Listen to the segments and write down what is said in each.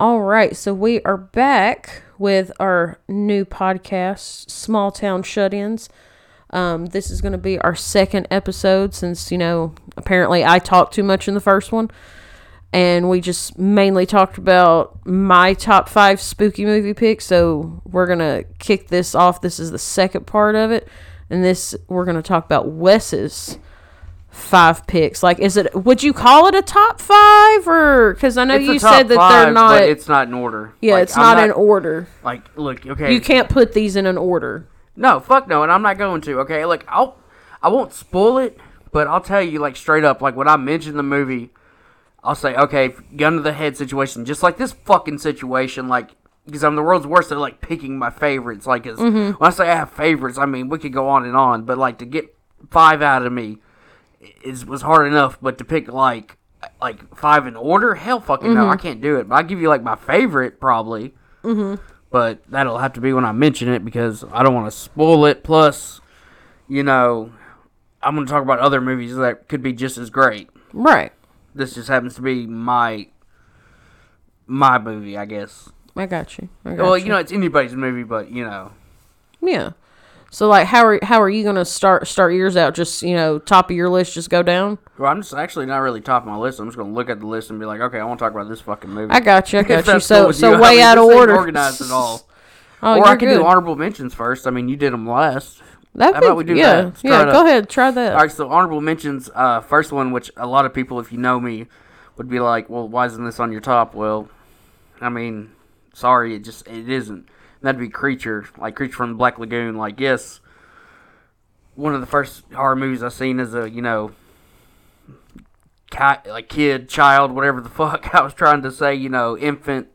All right, so we are back with our new podcast, Small Town Shut-ins. Um, this is going to be our second episode since you know apparently I talked too much in the first one, and we just mainly talked about my top five spooky movie picks. So we're gonna kick this off. This is the second part of it, and this we're gonna talk about Wes's five picks. Like, is it? Would you call it a top five, or because I know It's you said that five, they're not. But it's not in order. yeah, Like, it's I'm not, in order. Like, look, okay. You can't put these in an order. No, fuck no, and I'm not going to. Okay, like I'll, I won't spoil it, but I'll tell you like straight up, like when I mention the movie, I'll say, okay, gun to the head situation, just like this fucking situation, like because I'm the world's worst at like picking my favorites. Like, 'cause mm-hmm. when I say I have favorites, I mean we could go on and on, but like to get five out of me is was hard enough, but to pick like like five in order, hell fucking no, I mm-hmm. can't do it. But I give you like my favorite probably. Mm-hmm. But that'll have to be when I mention it because I don't want to spoil it. Plus, you know, I'm going to talk about other movies that could be just as great. Right. This just happens to be my my movie, I guess. I got you. I got Well, you. you know, it's anybody's movie, but you know, Yeah. So like, how are how are you gonna start start yours out? Just you know, top of your list, just go down. well, I'm just actually not really top of my list. I'm just going to look at the list and be like, okay, I want to talk about this fucking movie. I got you. I got you. So cool so you. I way mean, out of order. organized at all. Oh, or I can good. do honorable mentions first. I mean, you did them last. That'd How be, about we do yeah, that? Yeah. Go up. ahead, try that. All right, so honorable mentions. Uh, first one, which a lot of people, if you know me, would be like, "Well, why isn't this on your top?" Well, I mean, sorry, it just it isn't. That'd be Creature, like Creature from the Black Lagoon. Like, yes, one of the first horror movies I seen as a you know, cat like kid, child, whatever the fuck I was trying to say. You know, infant.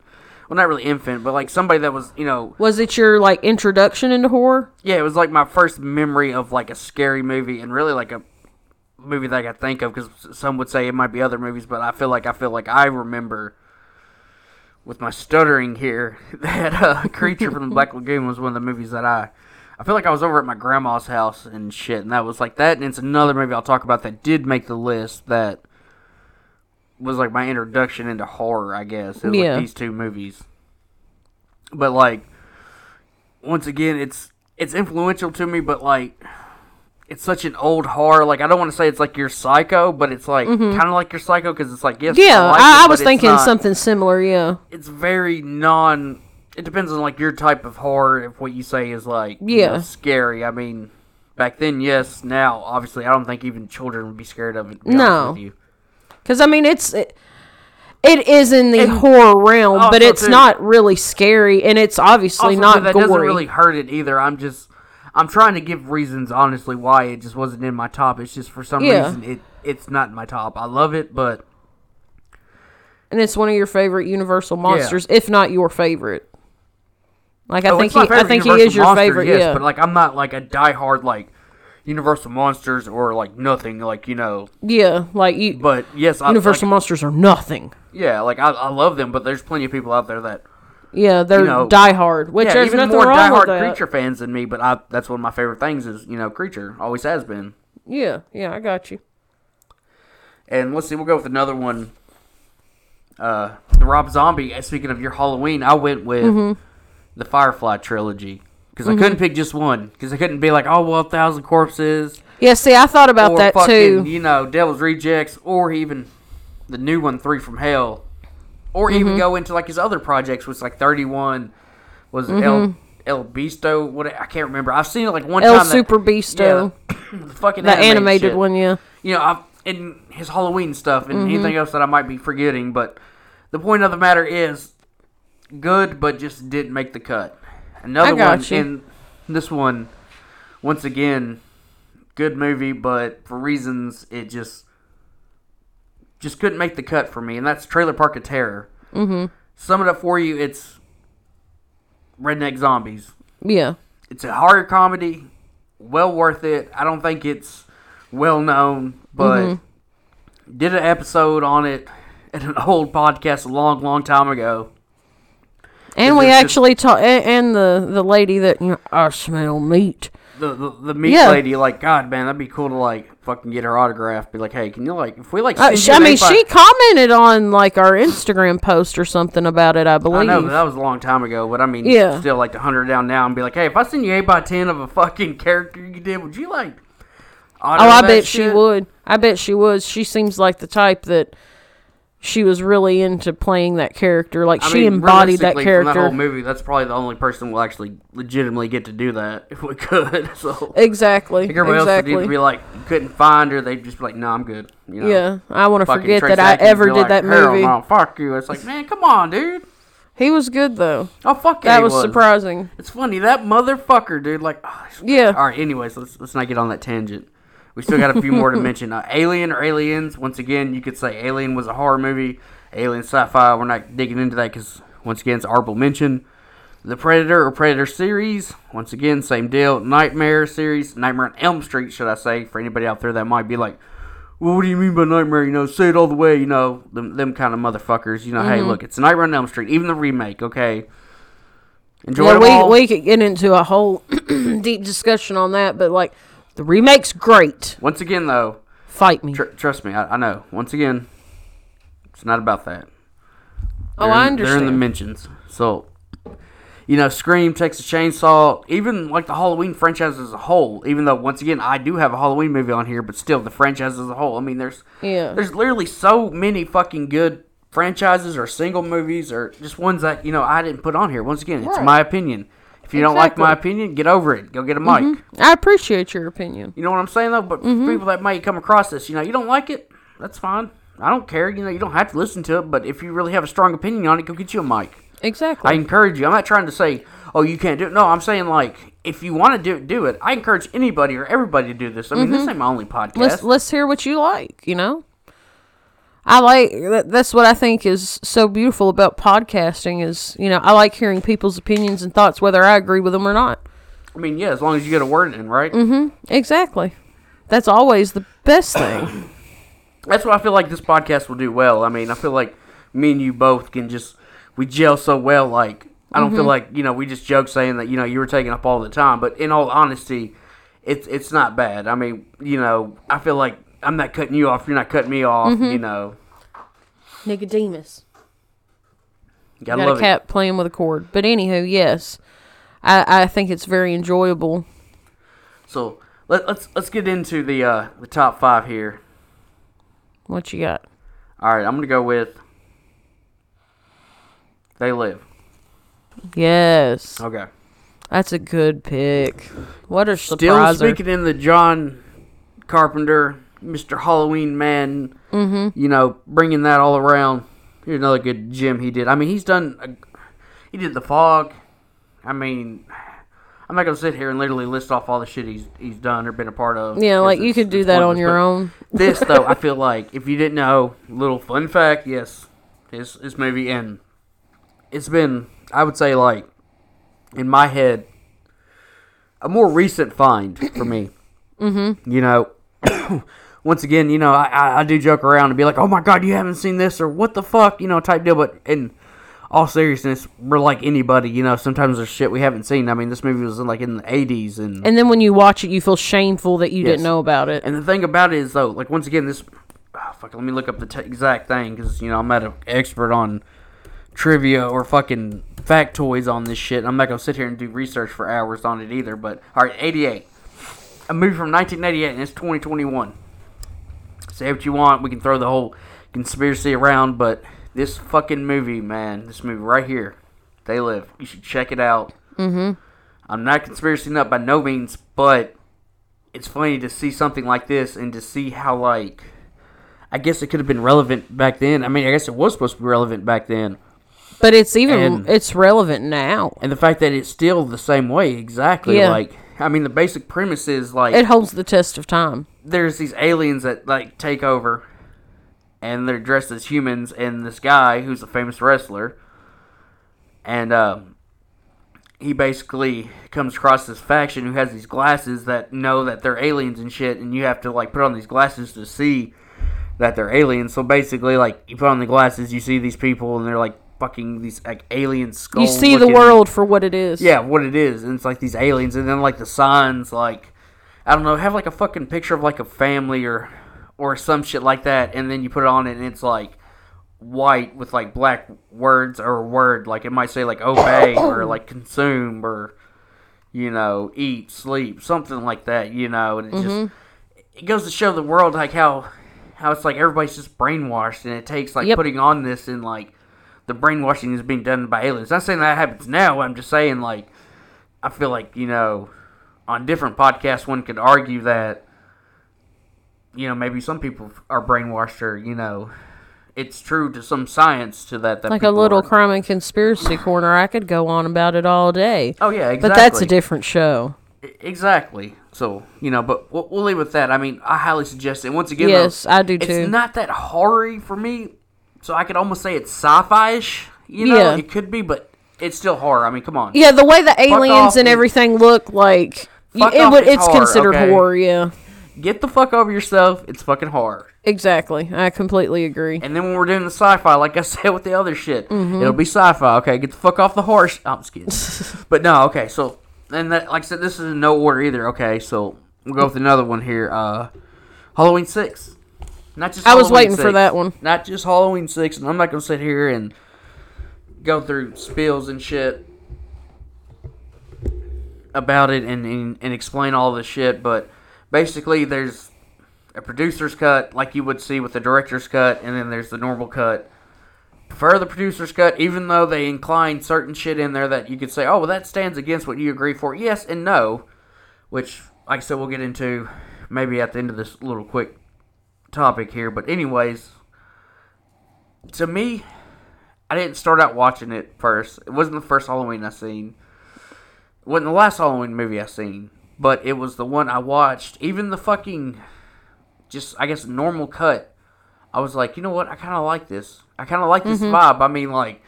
Well, not really infant, but like somebody that was you know Was it your like introduction into horror? yeah, it was like my first memory of like a scary movie and really like a movie that I could think of because some would say it might be other movies, but I feel like I feel like I remember with my stuttering here that uh, Creature from the Black Lagoon was one of the movies that I. I feel like I was over at my grandma's house and shit, and that was like that. And it's another movie I'll talk about that did make the list that was like my introduction into horror. I guess it was Yeah. like these two movies, but like once again, it's it's influential to me, but like it's such an old horror. Like I don't want to say it's like your Psycho, but it's like kind of like your Psycho because it's like yes, Mm-hmm. Yeah, like I, it, I was thinking not- something similar. Yeah, It's very non. It depends on like your type of horror. If what you say is like you Yeah. know, scary. I mean, back then, yes. Now, obviously, I don't think even children would be scared of it. to be honest No. because I mean it's it, it is in the And horror realm, but it's too- not really scary, and it's obviously Also, not that gory. doesn't really hurt it either. I'm just, I'm trying to give reasons, honestly, why it just wasn't in my top. It's just for some Yeah. reason it, it's not in my top. I love it, but and it's one of your favorite Universal monsters, if not your favorite. Like I Oh, think he, I think he is your monster, favorite. Yes, yeah, but like I'm not like a diehard like Universal monsters or like nothing like you know. yeah, like you, But yes, I, Universal like, monsters are nothing. yeah, like I, I love them, but there's plenty of people out there that Yeah, they're know, diehard, which yeah, there's even nothing more wrong with diehard that. creature fans than me. But I that's one of my favorite things is you know creature always has been. Yeah, yeah, I got you. And let's see, we'll go with another one. Uh, the Rob Zombie. uh, Speaking of your Halloween, I went with Mm-hmm. the Firefly trilogy because I couldn't pick just one because I couldn't be like, oh well, a Thousand Corpses Yeah, see, I thought about or that fucking too. you know Devil's Rejects or even the new one, Three from Hell, or Mm-hmm. even go into like his other projects, which like Thirty One was it El El Bisto. What I can't remember. I've seen it like one Mm-hmm. El time. that- Super Beasto, yeah, the fucking the animated shit one, yeah. you know, I've, and his Halloween stuff and Mm-hmm. anything else that I might be forgetting. But the point of the matter is, good, but just didn't make the cut. Another one, you. and this one, once again, good movie, but for reasons it just just couldn't make the cut for me, and that's Trailer Park of Terror. Mm-hmm. Sum it up for you, it's redneck zombies Yeah. it's a horror comedy, well worth it. I don't think it's well known, but Mm-hmm. did an episode on it at an old podcast a long, long time ago. And we actually talked, and, the, the lady that, you know, I smell meat. The the, the meat Yeah. lady. Like, God, man, that'd be cool to like fucking get her autograph. Be like, hey, can you like if we like? Uh, she, I mean, A5 she commented on like our Instagram post or something about it. I I believe. know but that was a long time ago, but I mean, Yeah. still like to hunt her down now and be like, hey, if I send you eight by ten of a fucking character you did, would you like? oh, I bet she would. I bet she was. She seems like the type that she was really into playing that character. Like I she mean, embodied that realistically, From that character. whole movie, that's probably the only person will actually legitimately get to do that if we could. So exactly. Everybody else would be like couldn't find her, they'd just be like, "No, I'm good." You know? yeah, I want to forget that I ever did like, that movie. No, fuck you. It's like, man, come on, dude. He was good though. Oh fuck yeah, That he was, surprising. It's funny that motherfucker, dude. Like, oh, Yeah. All right. Anyways, let's let's not get on that tangent. We still got a few more to mention. Uh, Alien or Aliens? Once again, you could say Alien was a horror movie. Alien sci-fi. We're not digging into that because once again, it's honorable mention. The Predator or Predator series. Once again, same deal. Nightmare series. Nightmare on Elm Street, should I say? For anybody out there that might be like, well, what do you mean by nightmare? You know, say it all the way. You know, them, them kind of motherfuckers. You know, hey, look, it's Nightmare on Elm Street. Even the remake, okay. Enjoy Yeah, we all. we could get into a whole deep discussion on that, but like the remake's great. Once again, though, Fight me. tr- trust me, I, I know. Once again, it's not about that. oh, They're I in- They're in the mentions. So, you know, Scream, Texas Chainsaw, even like the Halloween franchise as a whole. Even though, once again, I do have a Halloween movie on here, but still, the franchise as a whole. I mean, there's Yeah. there's literally so many fucking good franchises or single movies or just ones that you know I didn't put on here. Once again, it's my opinion. If you don't like my opinion, get over it. Go get a mic. I appreciate your opinion. You know what I'm saying though? But Mm-hmm. people that might come across this, you know, you don't like it, that's fine. I don't care. You know, you don't have to listen to it. But if you really have a strong opinion on it, go get you a mic. Exactly. I encourage you. I'm not trying to say, oh, you can't do it. No, I'm saying like, if you want to do it, do it. I encourage anybody or everybody to do this. I mean, this ain't my only podcast. Mm-hmm. let's let's hear what you like. You know. I like that, that's what I think is so beautiful about podcasting is you know I like hearing people's opinions and thoughts whether I agree with them or not. I mean, yeah, as long as you get a word in, right? Mm-hmm. Exactly. That's always the best thing. That's what I feel like this podcast will do well. I mean, I feel like me and you both can just we gel so well. Like I don't Mm-hmm. feel like you know we just joke saying that you know you were taking up all the time, but in all honesty, it's it's not bad. I mean, you know, I feel like I'm not cutting you off. You're not cutting me off. Mm-hmm. You know, Nicodemus. gotta Got a love it. cat playing with a cord. But anywho, yes, I I think it's very enjoyable. So let, let's let's get into the uh, the top five here. What you got? All right, I'm gonna go with They Live. Yes, Okay. that's a good pick. What a Still surprise! speaking in the John Carpenter, Mr. Halloween man, mm-hmm. you know, bringing that all around. Here's another good gem he did. I mean, he's done. A, he did the fog. I mean, I'm not gonna sit here and literally list off all the shit he's he's done or been a part of. Yeah, like you could do that on your own. this though, I feel like if you didn't know, little fun fact, yes, this his movie and it's been I would say like in my head a more recent find for me. mm-hmm. You know, once again, you know, I, I, I do joke around and be like, "Oh my god, you haven't seen this?" or "What the fuck," you know, type deal. But in all seriousness, we're like anybody. You know, sometimes there's shit we haven't seen. I mean, this movie was in, like in the '80s, and And then when you watch it, you feel shameful that you Yes. didn't know about it. and the thing about it is though, like once again, this oh, fuck. Let me look up the t- exact thing because you know I'm not an expert on trivia or fucking factoids on this shit. I'm not gonna sit here and do research for hours on it either. But all right, 88, a movie from 1988, and it's 2021. Say what you want. We can throw the whole conspiracy around, but this fucking movie, man, this movie right here, They Live. You should check it out. Mm-hmm. I'm not conspiracy nut by no means, but it's funny to see something like this and to see how like I guess it could have been relevant back then. I mean, I guess it was supposed to be relevant back then. But it's even And- it's relevant now. And the fact that it's still the same way exactly Yeah. like I mean the basic premise is like It holds the test of time. there's these aliens that like take over and they're dressed as humans and this guy who's a famous wrestler and um he basically comes across this faction who has these glasses that know that they're aliens and shit and you have to like put on these glasses to see that they're aliens so basically like you put on the glasses you see these people and they're like fucking these like alien skulls. You see the world for what it is. Yeah, what it is, and it's like these aliens, and then like the signs, like I don't know, have like a fucking picture of like a family or or some shit like that, and then you put it on it, and it's like white with like black words or a word, like it might say like obey or like consume or you know eat, sleep, something like that, you know, and it just mm-hmm. it goes to show the world like how how it's like everybody's just brainwashed, and it takes like Yep. putting on this and like the brainwashing is being done by aliens. I'm not saying that happens now. I'm just saying like I feel like you know on different podcasts one could argue that you know maybe some people are brainwashed or you know it's true to some science to that. that Like a little are- crime and conspiracy corner. I could go on about it all day. Oh yeah, exactly. But that's a different show. Exactly. So you know, but we'll, we'll leave with that. I mean, I highly suggest it. Once again, though, Yes, I do too. it's not that horror for me, so I could almost say it's sci-fi-ish. You know, Yeah. it could be, but it's still horror. I mean, come on. Yeah, the way the aliens and everything look like it off would is it's horror, considered okay? horror, yeah. Get the fuck over yourself. It's fucking horror. Exactly. I completely agree. And then when we're doing the sci-fi, like I said with the other shit, Mm-hmm. it'll be sci-fi. Okay, get the fuck off the horse. I'm just kidding. but no, okay. So and that, like I said, this is in no order either. Okay, so we'll go with another one here. Uh, Halloween six. Not just. I was Halloween waiting for that one. Not just Halloween six, and I'm not gonna sit here and go through spills and shit about it and, and, and explain all this shit, but basically there's a producer's cut like you would see with the director's cut, and then there's the normal cut. Prefer the producer's cut, even though they incline certain shit in there that you could say, oh, well, that stands against what you agree for. Yes and no, which, like I said, we'll get into maybe at the end of this little quick topic here. But, anyways, to me, I didn't start out watching it first. It wasn't the first Halloween I seen. It wasn't the last Halloween movie I seen, but it was the one I watched. Even the fucking, just I guess normal cut. I was like, you know what? I kind of like this. I kind of like this mm-hmm. vibe. I mean, like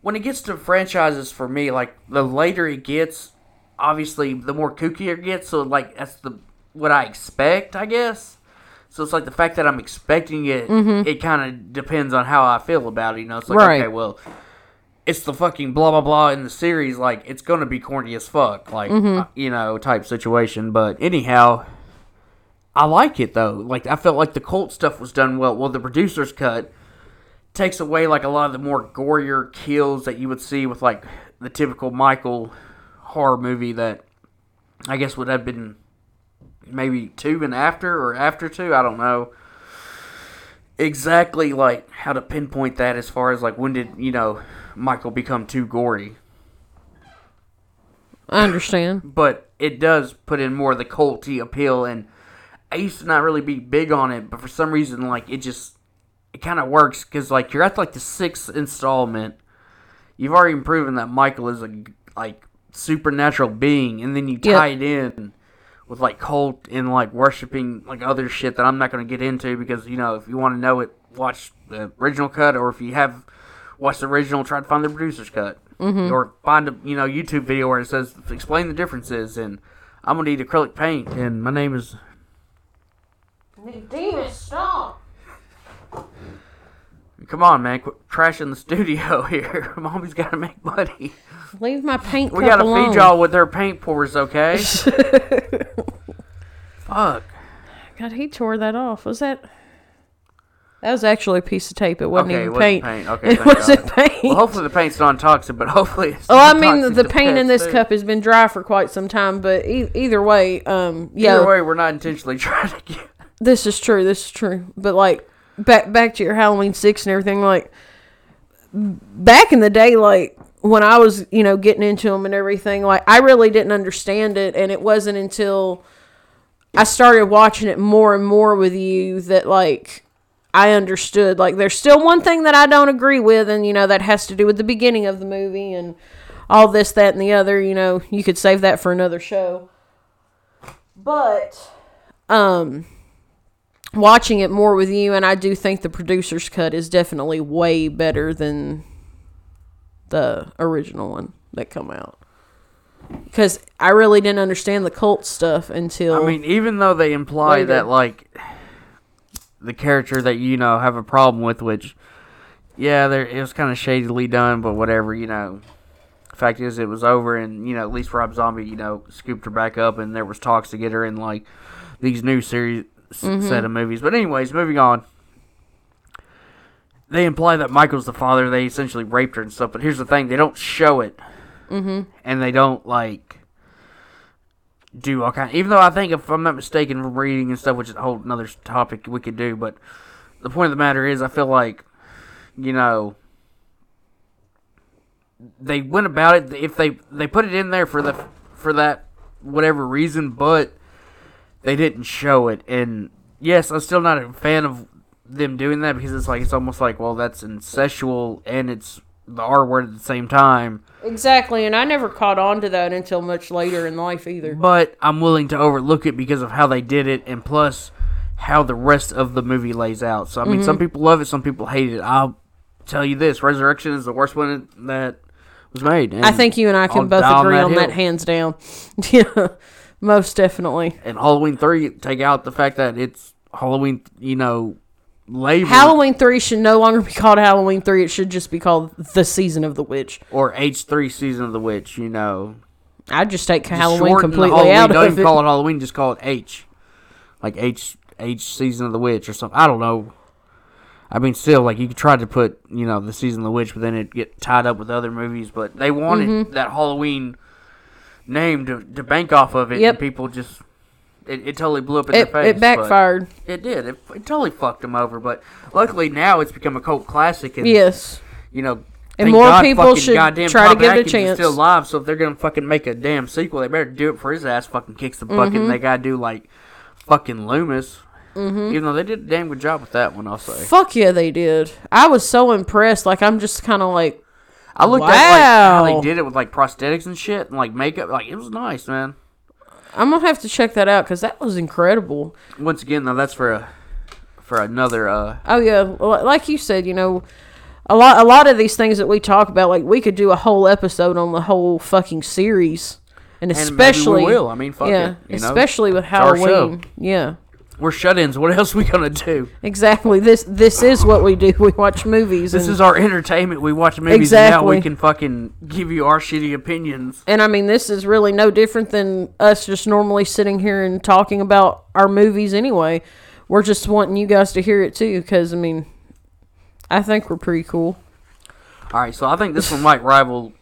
when it gets to franchises for me, like the later it gets, obviously the more kookier it gets. So like that's the what I expect, I guess. So it's like the fact that I'm expecting it, it kind of depends on how I feel about it. You know, it's like Right. okay, well, it's the fucking blah blah blah in the series. Like it's gonna be corny as fuck, like uh, you know, type situation. But anyhow, I like it though. Like I felt like the cult stuff was done well. Well, the producer's cut takes away like a lot of the more gorier kills that you would see with like the typical Michael horror movie that I guess would have been maybe two and after or after two. I don't know exactly like how to pinpoint that as far as like when did you know Michael become too gory. I understand. but it does put in more of the culty appeal and I used to not really be big on it, but for some reason like it just it kind of works cuz like you're at like the 6th installment. You've already proven that Michael is a like supernatural being and then you Yep. tie it in with like cult and like worshiping like other shit that I'm not going to get into because you know if you want to know it watch the original cut or if you have watched the original try to find the producer's cut mm-hmm. or find a you know YouTube video where it says explain the differences and I'm gonna need acrylic paint and my name is Demon, stop. Come on man quit trashing the studio here mommy's gotta make money Leave my paint we gotta feed y'all with their paint pours okay fuck God, he tore that off. Was that? That was actually a piece of tape. It wasn't Okay, even wasn't paint. paint. Okay, it wasn't God. paint. well hopefully the paint's non-toxic but hopefully it's Oh, I mean, the paint in this too. cup has been dry for quite some time, but e- either way, um, yeah, Either way, we're not intentionally trying to get. this is true. This is true. But like back back to your Halloween six and everything, like back in the day, like when I was you know getting into them and everything, like I really didn't understand it, and it wasn't until I started watching it more and more with you that like I understood. Like there's still one thing that I don't agree with, and you know that has to do with the beginning of the movie and all this, that, and the other. You know, you could save that for another show. But um watching it more with you and I do think the producer's cut is definitely way better than the original one that come out. Cuz I really didn't understand the cult stuff until I mean, even though they imply Later. that like the character that you know have a problem with, which yeah, there it was kind of shadily done, but whatever, you know. Fact is, it was over, and you know, at least Rob Zombie, you know, scooped her back up, and there was talks to get her in like these new series s set of movies. But anyways, moving on. They imply that Michael's the father. They essentially raped her and stuff. But here's the thing: they don't show it, mm-hmm. and they don't like do all kind. Even though I think, if I'm not mistaken, from reading and stuff, which is a whole another topic we could do. But the point of the matter is, I feel like, you know, they went about it. If they they put it in there for the for that whatever reason, but they didn't show it. And yes, I'm still not a fan of them doing that because it's like it's almost like well that's incestual and it's the R word at the same time. Exactly, and I never caught on to that until much later in life either. But I'm willing to overlook it because of how they did it, and plus how the rest of the movie lays out. So I mean, Mm-hmm. some people love it, some people hate it. I'll tell you this: Resurrection is the worst one that was made. And I think you and I can I'll both die on agree that on that hands down. yeah, most definitely. And Halloween three, take out the fact that it's Halloween, you know, labeled Halloween 3 should no longer be called Halloween 3. It should just be called The Season of the Witch. or H three season of the witch. You know, I'd just take Just Halloween completely Halloween. out Don't of even it. call it Halloween. Just call it H, like H H season of the witch or something. I don't know. I mean, still, like you could try to put, you know, the season of the witch, but then it get tied up with other movies. But they wanted Mm-hmm. that Halloween name to, to bank off of it, Yep. and people just it, it totally blew up in It, their face. it backfired. It did. It, it totally fucked them over. But luckily now it's become a cult classic, and Yes. you know. And more God people should goddamn try to give it a chance. Still alive, so if they're gonna fucking make a damn sequel, they better do it for his ass. Fucking kicks the bucket. Mm-hmm. and They gotta do like fucking Loomis. Mm-hmm. Even though they did a damn good job with that one, I'll say. Fuck yeah, they did. I was so impressed. Like, I'm just kind of like, I looked at like how they did it with like prosthetics and shit and like makeup. Like it was nice, man. I'm going to have to check that out because that was incredible. Once again, though, that's for a for another. uh Oh yeah, like you said, you know, a lot a lot of these things that we talk about, like we could do a whole episode on the whole fucking series, and And especially will. I mean, fuck yeah, it. You know, especially with. Halloween. Yeah, we're shut-ins. What else we gonna do? exactly. This this is what we do. We watch movies. This is our entertainment. We watch movies, and now we can fucking give you our shitty opinions. and I mean, this is really no different than us just normally sitting here and talking about our movies. Anyway, we're just wanting you guys to hear it too, because I mean, I think we're pretty cool. All right, so I think this one might rival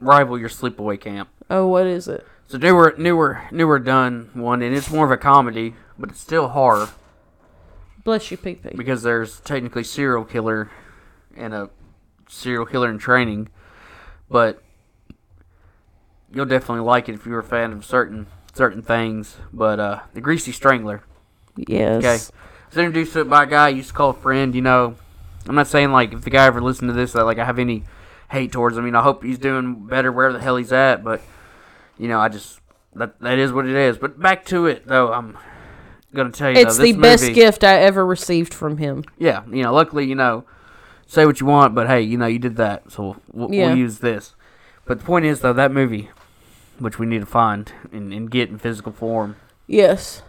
rival your sleepaway camp. Oh, what is it? It's a newer, newer, newer done one, and it's more of a comedy, but it's still horror Bless you, PP. because there's technically serial killer and a serial killer in training, but you'll definitely like it if you're a fan of certain certain things. But uh, the Greasy Strangler. Yes. Okay. I was introduced to it by a guy I used to call a friend, you know. I'm not saying like if the guy ever listened to this that like I have any hate towards him. I mean I hope he's doing better wherever the hell he's at, but you know, I just that that is what it is. But back to it though, I'm gonna tell you It's though, the best movie- gift I ever received from him. Yeah, you know, luckily, you know, say what you want, but hey, you know, you did that, so we'll, Yeah. we'll use this. But the point is though, that movie, which we need to find and, and get in physical form, Yes.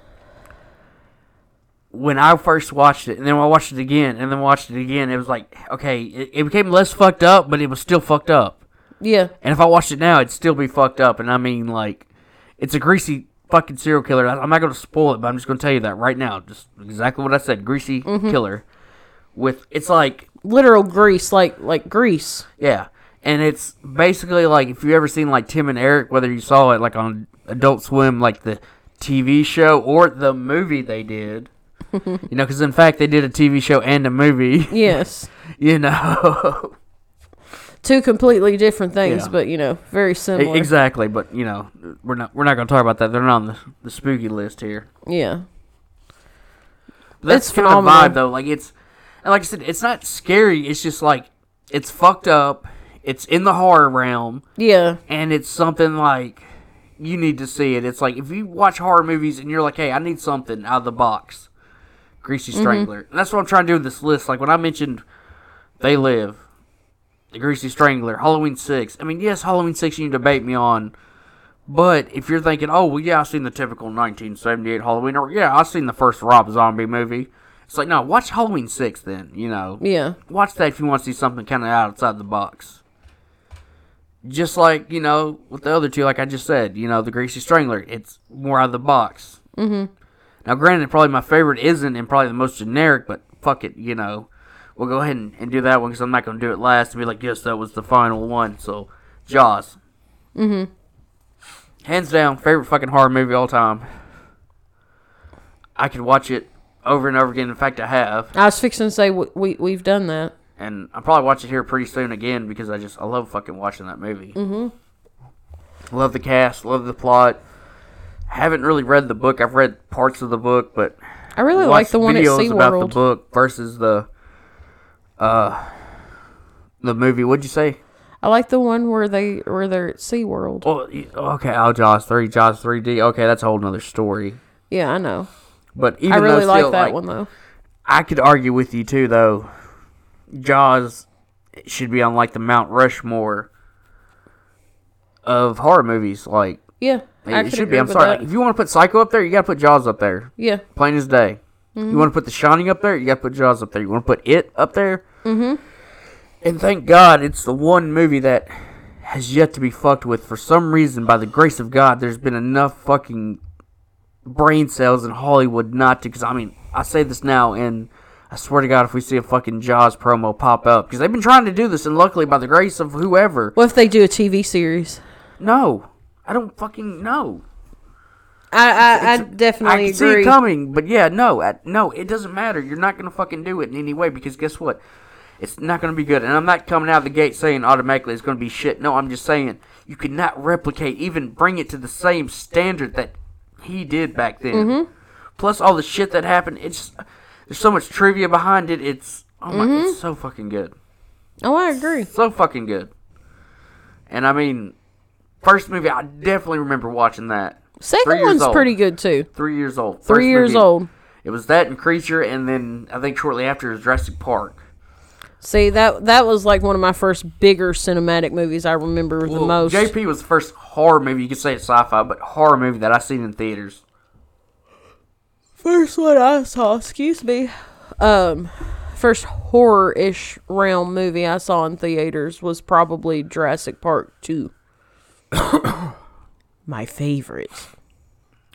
when I first watched it, and then I watched it again, and then watched it again, it was like, okay, it, it became less fucked up, but it was still fucked up. Yeah. And if I watched it now, it'd still be fucked up. And I mean, like, it's a greasy fucking serial killer. I'm not going to spoil it, but I'm just going to tell you that right now. Just exactly what I said greasy Mm-hmm. killer. With, it's like, Literal grease, like like grease. yeah. And it's basically like, if you ever seen, like, Tim and Eric, whether you saw it, like, on Adult Swim, like, the TV show or the movie they did. you know, because in fact, they did a TV show and a movie. Yes. you know. Two completely different things, Yeah. but you know, very E- similar. exactly, but you know, we're not we're not going to talk about that. They're not on the, the spooky list here. Yeah. But that's It's kind of phenomenal. vibe though. Like it's and like I said, it's not scary. It's just like it's fucked up. It's in the horror realm, Yeah. and it's something like you need to see it. It's like if you watch horror movies and you're like, hey, I need something out of the box. Greasy Mm-hmm. Strangler. And that's what I'm trying to do with this list. Like when I mentioned They Live, The Greasy Strangler, Halloween 6. I mean, yes, Halloween 6 you can debate me on. But if you're thinking, oh, well, yeah, I've seen the typical 1978 Halloween, or yeah, I've seen the first Rob Zombie movie, It's like no, watch Halloween six then. You know, Yeah. watch that if you want to see something kind of outside the box. Just like you know with the other two, like I just said, you know the Greasy Strangler, it's more out of the box. Mm-hmm. Now, granted, probably my favorite isn't and probably the most generic, but fuck it, you know, we'll go ahead and, and do that one because I'm not gonna do it last and be like, yes, that was the final one. So, Jaws. Mm-hmm. Hands down, favorite fucking horror movie of all time. I could watch it over and over again. In fact, I have I was fixing to say we, we we've done that. and I'll probably watch it here pretty soon again because I just I love fucking watching that movie. Mm-hmm. Love the cast, love the plot. Haven't really read the book. I've read parts of the book, but I really like the one at videos about the book versus the uh the movie. What'd you say? I like the one where they where they're at SeaWorld. Well, okay, oh Jaws three, Jaws three D. Okay, that's a whole nother story. Yeah, I know. But even I really though like still, that one though. I could argue with you too, though. Jaws should be on like the Mount Rushmore of horror movies. Like Yeah, it should be. I'm sorry. Like, if you want to put Psycho up there, you got to put Jaws up there. yeah, Plain as day. Mm-hmm. You want to put The Shining up there, you got to put Jaws up there. You want to put It up there. Mm-hmm. And thank God, it's the one movie that has yet to be fucked with. For some reason, by the grace of God, there's been enough fucking brain cells in Hollywood not to. Because I mean, I say this now, and I swear to God, if we see a fucking Jaws promo pop up, because they've been trying to do this, and luckily, by the grace of whoever, What if they do a TV series? no, I don't fucking know. I I, I definitely I can see agree. it coming, but yeah, no, I, no, it doesn't matter. You're not gonna fucking do it in any way because guess what? It's not gonna be good. And I'm not coming out of the gate saying automatically it's gonna be shit. No, I'm just saying you cannot replicate, even bring it to the same standard that he did back then. Mm-hmm. Plus all the shit that happened. It's there's so much trivia behind it. It's oh my, Mm-hmm. it's so fucking good, oh, I agree. so fucking good. And I mean, first movie I definitely remember watching that. Second one's old. pretty good too. Three years old. Three years movie- old. It was that and Creature, and then I think shortly after is Jurassic Park. See that that was like one of my first bigger cinematic movies I remember the most. JP was the first horror movie. You could say it's sci-fi, but horror movie that I seen in theaters. First one I saw, excuse me, um, first horror-ish realm movie I saw in theaters was probably Jurassic Park Two. My favorite.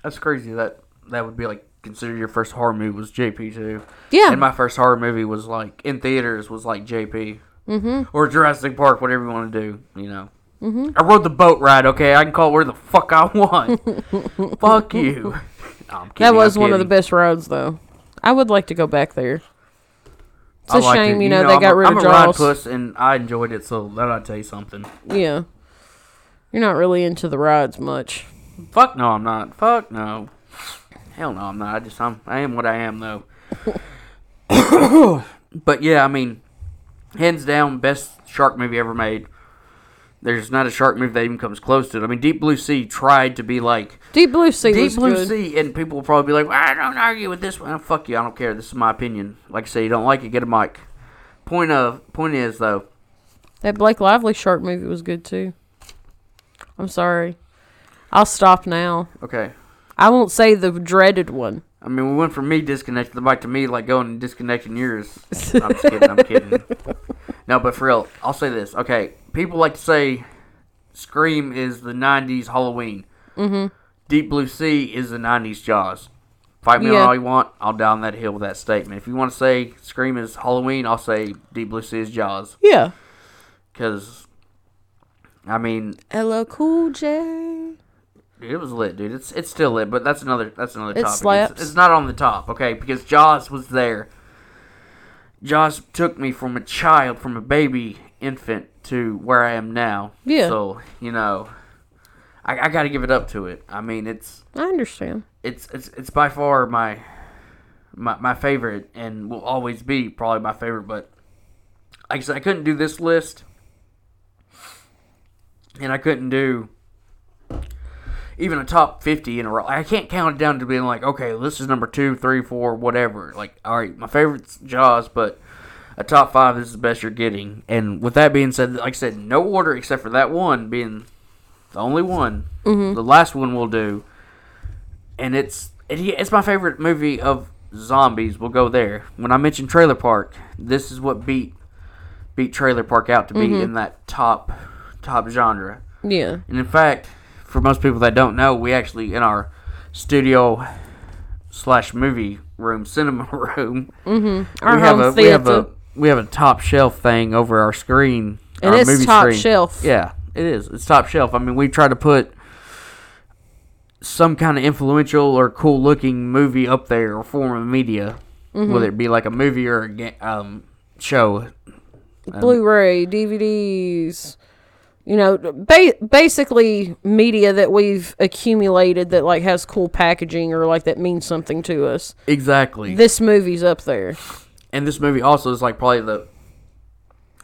That's crazy. That that would be like considered your first horror movie was JP too. Yeah. And my first horror movie was like in theaters was like JP. Mm-hmm. Or Jurassic Park, whatever you want to do. You know. Mm-hmm. I rode the boat ride. Okay, I can call it where the fuck I want. fuck you. No, I'm kidding, That was I'm one of the best rides, though. I would like to go back there. It's I a shame, it. you know, they I'm got a, rid I'm of a ride Jaws. puss, and I enjoyed it. So that I tell you something. Yeah. You're not really into the rides much. Fuck no, I'm not. Fuck no. Hell no, I'm not. I just I'm I am what I am though. but yeah, I mean, hands down, best shark movie ever made. There's not a shark movie that even comes close to it. I mean, Deep Blue Sea tried to be like Deep Blue Sea Deep Blue good. Sea, and people will probably be like, "I don't argue with this one." Oh, fuck you, I don't care. This is my opinion. Like I say, you don't like it, get a mic. Point of point is though, That Blake Lively shark movie was good too. I'm sorry. I'll stop now. okay. I won't say the dreaded one. I mean, we went from me disconnecting the mic to me like going and disconnecting yours. I'm just kidding. I'm kidding. No, but for real, I'll say this. Okay, people like to say Scream is the '90s Halloween. Mm-hmm. Deep Blue Sea is the '90s Jaws. Fight me Yeah. on all you want. I'll down that hill with that statement. If you want to say Scream is Halloween, I'll say Deep Blue Sea is Jaws. Yeah. Because, I mean, LL Cool J. It was lit, dude. It's it's still lit, but that's another that's another It topic. It's, it's not on the top, okay? Because Jaws was there. Jaws took me from a child, from a baby infant, to where I am now. Yeah. So you know, I, I got to give it up to it. I mean, it's I understand. it's it's it's by far my my my favorite, and will always be probably my favorite. But like I said, I couldn't do this list, and I couldn't do even a top 50 in a row. I can't count it down to being like, okay, this is number two, three, four, whatever. Like, all right, my favorite's Jaws, but a top five is the best you're getting. And with that being said, like I said, no order except for that one being the only one. The last one we'll do, and it's it, it's my favorite movie of zombies, we'll go there. When I mentioned Trailer Park, this is what beat beat Trailer Park out to be Mm-hmm. in that top top genre. Yeah. And in fact, for most people that don't know, we actually in our studio slash movie room, cinema room, Our we have home a we have a we have a top shelf thing over our screen. And our movie top screen. shelf. Yeah, it is. It's top shelf. I mean, we try to put some kind of influential or cool looking movie up there or form of media, Mm-hmm. whether it be like a movie or a um, show. Blu-ray, DVDs, you know, ba- basically media that we've accumulated that like has cool packaging or like that means something to us. Exactly. This movie's up there. and this movie also is like probably the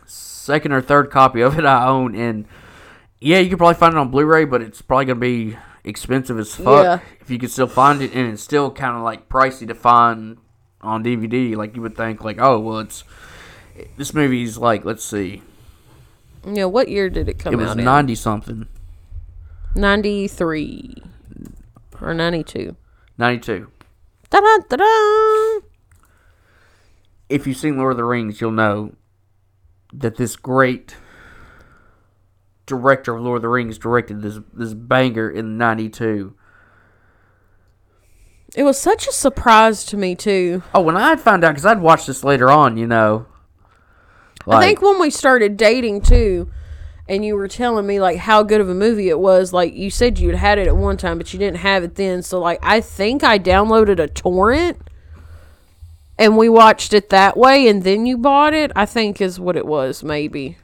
second or third copy of it I own. And yeah, you can probably find it on Blu-ray, but it's probably gonna be expensive as fuck Yeah. if you can still find it. And it's still kind of like pricey to find on DVD. Like you would think, like oh well, it's this movie's like let's see, Yeah, what year did it come out? it was out in? ninety something, 93 or 92. ninety two. Da-da, da-da. If you've seen Lord of the Rings, you'll know that this great director of Lord of the Rings directed this this banger in '92. It was such a surprise to me too. Oh, when I found out, because I'd watched this later on, you know. I think when we started dating too, and you were telling me like how good of a movie it was, like you said you had it at one time, but you didn't have it then. So like I think I downloaded a torrent, and we watched it that way, and then you bought it. I think is what it was, maybe.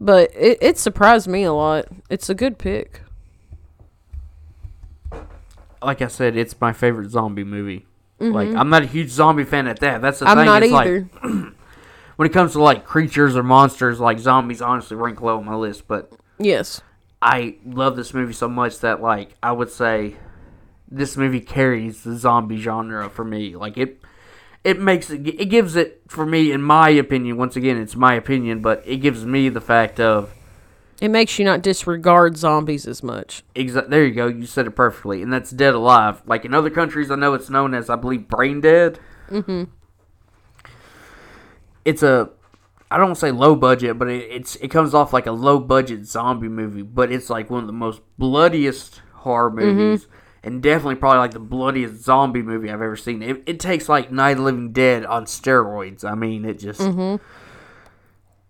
But it, it surprised me a lot. It's a good pick. like I said, it's my favorite zombie movie. Like I'm not a huge zombie fan at that. That's the Mm-hmm. I'm thing. not it's either. like when it comes to like creatures or monsters, like zombies, honestly rank low on my list. But yes. I love this movie so much that like I would say this movie carries the zombie genre for me. Like it it makes it it gives it for me in my opinion, once again it's my opinion, but it gives me the fact of It makes you not disregard zombies as much. exa- there you go, you said it perfectly. And that's Dead Alive. Like in other countries I know it's known as I believe Brain Dead. Mhm. It's a I don't say low budget, but it, it's it comes off like a low budget zombie movie, but it's like one of the most bloodiest horror mm-hmm. movies, and definitely probably like the bloodiest zombie movie I've ever seen. It, it takes like Night of the Living Dead on steroids. I mean, it just mm-hmm.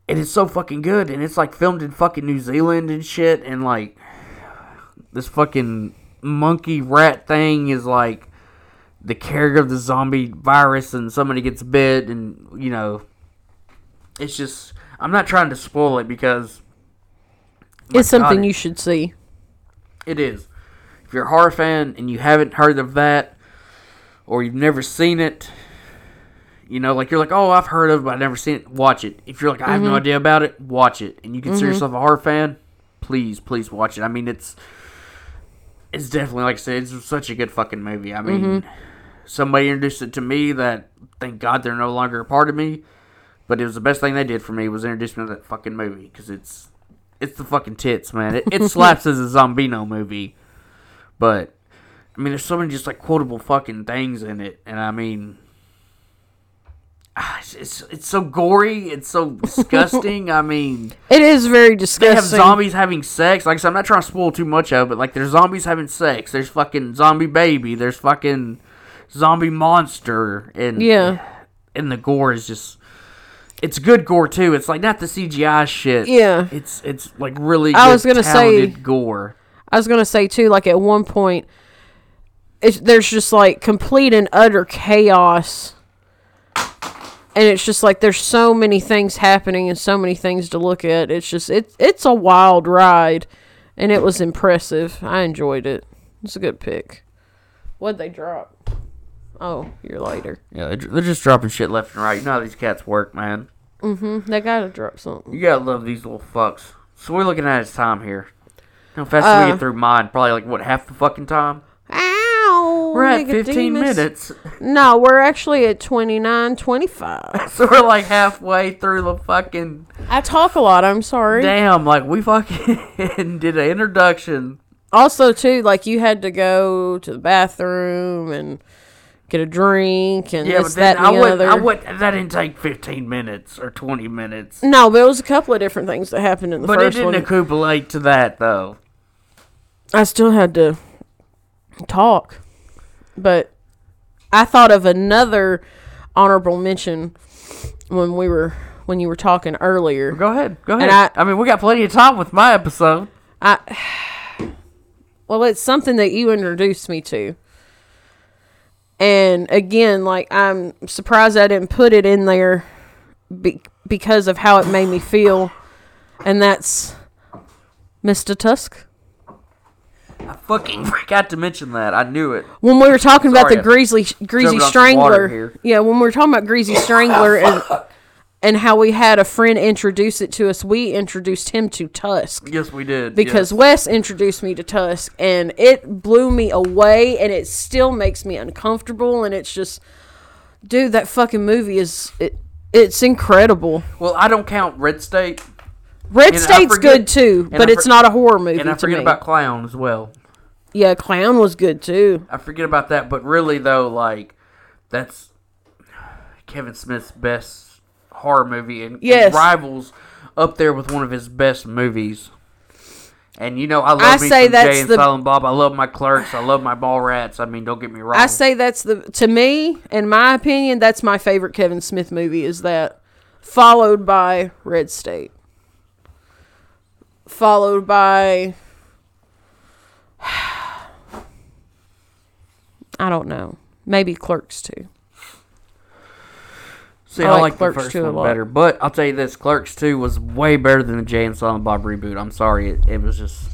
and it's so fucking good, and it's like filmed in fucking New Zealand and shit, and like this fucking monkey rat thing is like the carrier of the zombie virus, and somebody gets bit, and you know it's just I'm not trying to spoil it because it's something God, you should see. it is. If you're a horror fan and you haven't heard of that, or you've never seen it, you know, like you're like, oh, I've heard of, it, but I've never seen it. Watch it. If you're like, I have no mm-hmm. idea about it, watch it. And you consider mm-hmm. yourself a horror fan, please, please watch it. I mean, it's it's definitely like I said, it's such a good fucking movie. I mean, mm-hmm. somebody introduced it to me that thank God they're no longer a part of me. But it was the best thing they did for me was introduce me to that fucking movie because it's it's the fucking tits, man. It, it slaps as a Zombino movie, but I mean, there's so many just like quotable fucking things in it, and I mean, ah, it's it's, it's so gory, it's so disgusting. I mean, It is very disgusting. they have zombies having sex. Like I said, I'm not trying to spoil too much of it, but like there's zombies having sex. There's fucking zombie baby. There's fucking zombie monster, and Yeah. and the gore is just. It's good gore too. It's like not the CGI shit. Yeah. It's it's like really. I good, was gonna say- gore. I was gonna say too, like at one point, it's, there's just like complete and utter chaos, and it's just like there's so many things happening and so many things to look at. It's just it's it's a wild ride, and it was impressive. I enjoyed it. It's a good pick. What'd they drop? Oh, you're later. Yeah, they're, they're just dropping shit left and right. You know how these cats work, man. Mm-hmm. They gotta drop something. You gotta love these little fucks. So we're looking at his time here. How fast Uh, we get through mine? Probably like what half the fucking time. Ow! We're at 15 minutes, No, we're actually at 29, 25. so we're like halfway through the fucking. I talk a lot. I'm sorry. Damn, like we fucking did an introduction. also too like you had to go to the bathroom and get a drink and Yeah, this, but that, and I the would, other. I would. That didn't take fifteen minutes or twenty minutes. no, but it was a couple of different things that happened in the But it first didn't one. accumulate to that though. I still had to talk. But I thought of another honorable mention when we were when you were talking earlier. Go ahead. Go ahead. And I- I, mean, we got plenty of time with my episode. I well, it's something that you introduced me to. And again, like I'm surprised I didn't put it in there be- because of how it made me feel. And that's Mr. Tusk. I fucking forgot to mention that. I knew it. When we were talking about the Sorry, greasy greasy jumping on some water strangler, yeah, when we were talking about greasy strangler and and how we had a friend introduce it to us, we introduced him to Tusk Yes, we did. because yes. Wes introduced me to Tusk, and it blew me away, and it still makes me uncomfortable, and it's just, dude, that fucking movie is it, it's incredible. well, I don't count Red State, Red And State's forget- good too, but I it's not a horror movie and I to forget about Clown as well. yeah, Clown was good too. I forget about that, but really though, like that's Kevin Smith's best horror movie and, and Yes. rivals up there with one of his best movies. And you know, I love I me say some that's Jay and the- Silent Bob. I love my clerks. I love my Mallrats. I mean, don't get me wrong. I say that's the to me, in my opinion, that's my favorite Kevin Smith movie. Is that followed by Red State, followed by I don't know, maybe Clerks Two. See, I I, like Clerks the first 2 a one lot. better, but I'll tell you this: Clerks Two was way better than the Jay and Silent Bob reboot. I'm sorry, it, it was just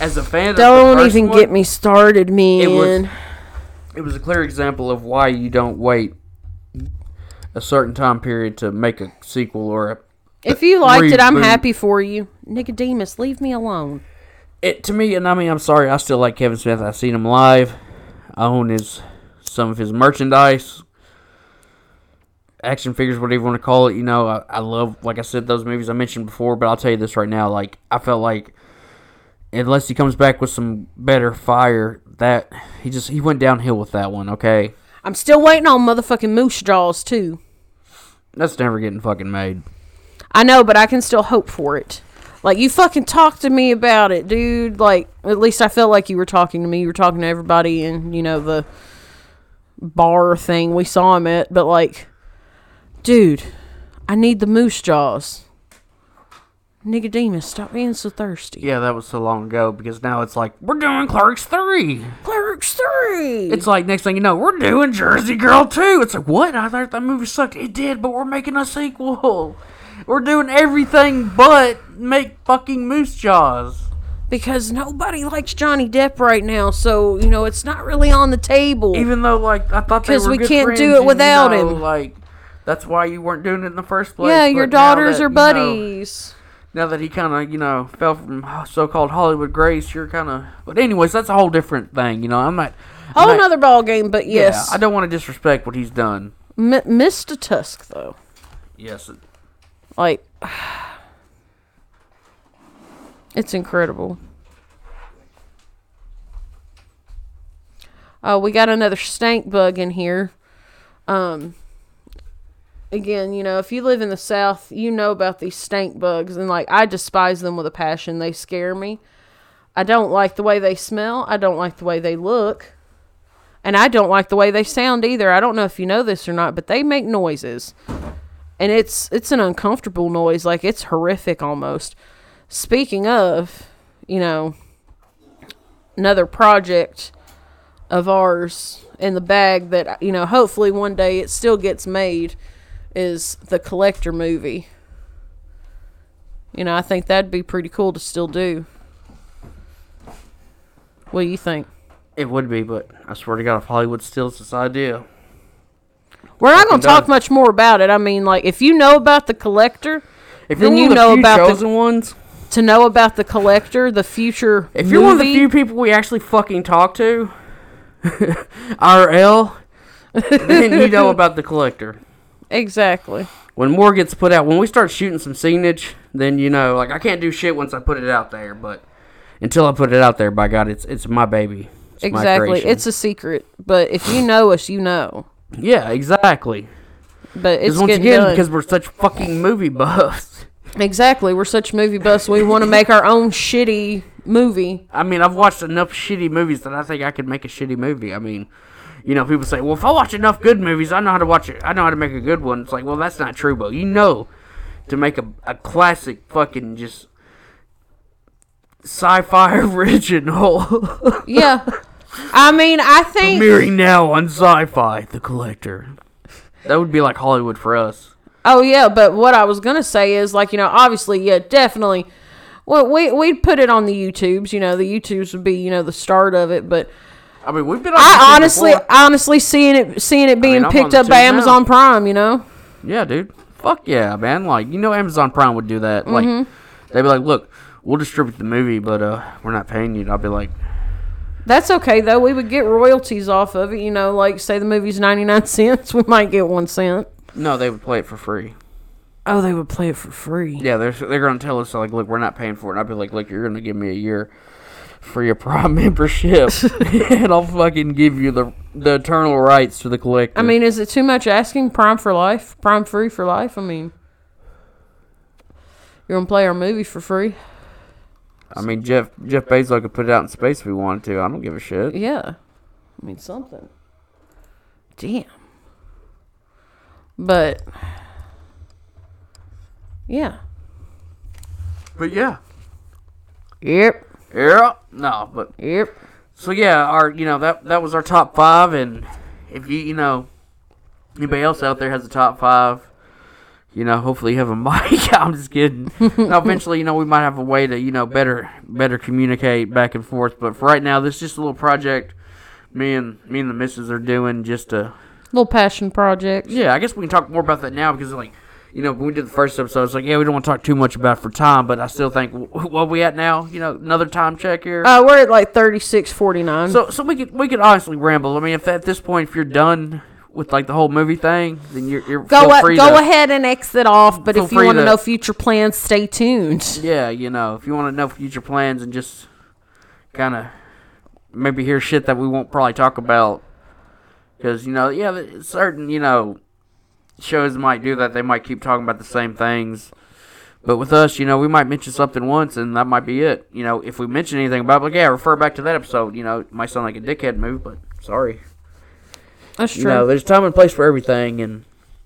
as a fan. of Don't even one, get me started, It was man. it was a clear example of why you don't wait a certain time period to make a sequel or a If you liked it, I'm happy for you. Nicodemus, leave me alone. it to me and I mean I'm sorry I still like Kevin Smith I've seen him live I own his some of his merchandise action figures whatever you want to call it you know I, I love like I said those movies I mentioned before but I'll tell you this right now like I felt like unless he comes back with some better fire that he just he went downhill with that one okay I'm still waiting on motherfucking Moose Jaws too. that's never getting fucking made I know, but I can still hope for it. Like you fucking talk to me about it, dude. Like at least I felt like you were talking to me. You were talking to everybody in, you know, the bar thing we saw him at, but like dude, I need the moose jaws. Nicodemus, stop being so thirsty. yeah that was so long ago because now it's like we're doing Clerks 3 Clerks 3. It's like next thing you know, we're doing Jersey Girl 2. It's like, what? I thought that movie sucked. It did, but we're making a sequel. We're doing everything but make fucking Moose Jaws. because nobody likes Johnny Depp right now, so, you know, it's not really on the table. Even though, like, I thought they 'Cause were we can't friends do it and, you without know, him. Like, that's why you weren't doing it in the first place. yeah, your daughters that, are you know, buddies. now that he kind of, you know, fell from so-called Hollywood grace, you're kind of. But anyways, that's a whole different thing. You know, I'm not. I'm Whole not- nother ball game, but yes, Yeah, I don't want to disrespect what he's done. M- Mr. Tusk though, Yes, it- like it's incredible. Oh, we got another stank bug in here. Um, again, you know, if you live in the South, you know about these stank bugs, and like I despise them with a passion. They scare me. I don't like the way they smell. I don't like the way they look. And I don't like the way they sound either. I don't know if you know this or not, but they make noises. And it's it's an uncomfortable noise, like it's horrific almost. Speaking of, you know, another project of ours in the bag that you know, hopefully one day it still gets made is the collector movie. You know, I think that'd be pretty cool to still do. What do you think? it would be, but I swear to God, if Hollywood steals this idea, We're not going to talk much more about it. I mean, like, if you know about the collector, if Then you know the about the- chosen ones, to know about the collector, the future. if you're one of the few people we actually fucking talk to, RL, then you know about the collector. Exactly. When more gets put out, when we start shooting some scenage, then you know, like I can't do shit once I put it out there, but until I put it out there, by God, it's it's my baby. my exactly. creation. It's a secret, but if you know us, you know. yeah, exactly. But it's once again, done. because we're such fucking movie buffs. exactly, we're such movie buffs. We want to make our own shitty movie. I mean, I've watched enough shitty movies that I think I could make a shitty movie. I mean, you know, people say, "Well, if I watch enough good movies, I know how to watch it. I know how to make a good one." It's like, well, that's not true, but you know, to make a a classic fucking just sci-fi original, Yeah. I mean, I think premiering now on Sci-Fi, The Collector. That would be like Hollywood for us. Oh yeah, but what I was gonna say is like you know obviously yeah definitely. Well, we we'd put it on the YouTubes. You know the YouTubes would be you know the start of it, but I mean, we've been. On I honestly before. honestly seeing it seeing it being I'm on picked up by now. Amazon Prime. You know. Yeah, dude. Fuck yeah, man. Like, you know, Amazon Prime would do that. Like, Mm-hmm. they'd be like, look, we'll distribute the movie, but uh, we're not paying you. And I'd be like, That's okay though. We would get royalties off of it. You know, like say the movie's ninety nine cents, we might get one cent. no, they would play it for free. Oh, they would play it for free. Yeah, they're they're gonna tell us like, look, we're not paying for it. And I'll be like, look, you're gonna give me a year for your Prime membership, and I'll fucking give you the the eternal rights to the collector. I mean, is it too much asking? Prime for life, Prime free for life. I mean, you're gonna play our movie for free. I mean, Jeff Jeff Bezos could put it out in space if we wanted to. I don't give a shit. Yeah. I mean something. Damn. But yeah. But yeah, Yep. yeah, no, but Yep. So yeah, our you know that that was our top five, and if you you know anybody else out there has a top five, you know hopefully you have a mic. I'm just kidding. now eventually you know we might have a way to you know better better communicate back and forth. But for right now, this is just a little project me and me and the missus are doing just a Little passion project. yeah. I guess we can talk more about that now because like. You know, when we did the first episode, it's like, yeah, we don't want to talk too much about it for time, but I still think, wh- what we at now? You know, another time check here. Uh, we're at like thirty six forty nine. So, so we could we could honestly ramble. I mean, if at this point, if you're done with like the whole movie thing, then you're, you're go go to, ahead and exit off. But if you want to to- know future plans, stay tuned. Yeah, you know, if you want to know future plans and just kind of maybe hear shit that we won't probably talk about, because you know, yeah, certain you know shows might do that. They might keep talking about the same things. But with us, you know, we might mention something once, and that might be it. You know, if we mention anything about, it, like, yeah, refer back to that episode. You know, it might sound like a dickhead move, but sorry. That's true. You know, there's time and place for everything, and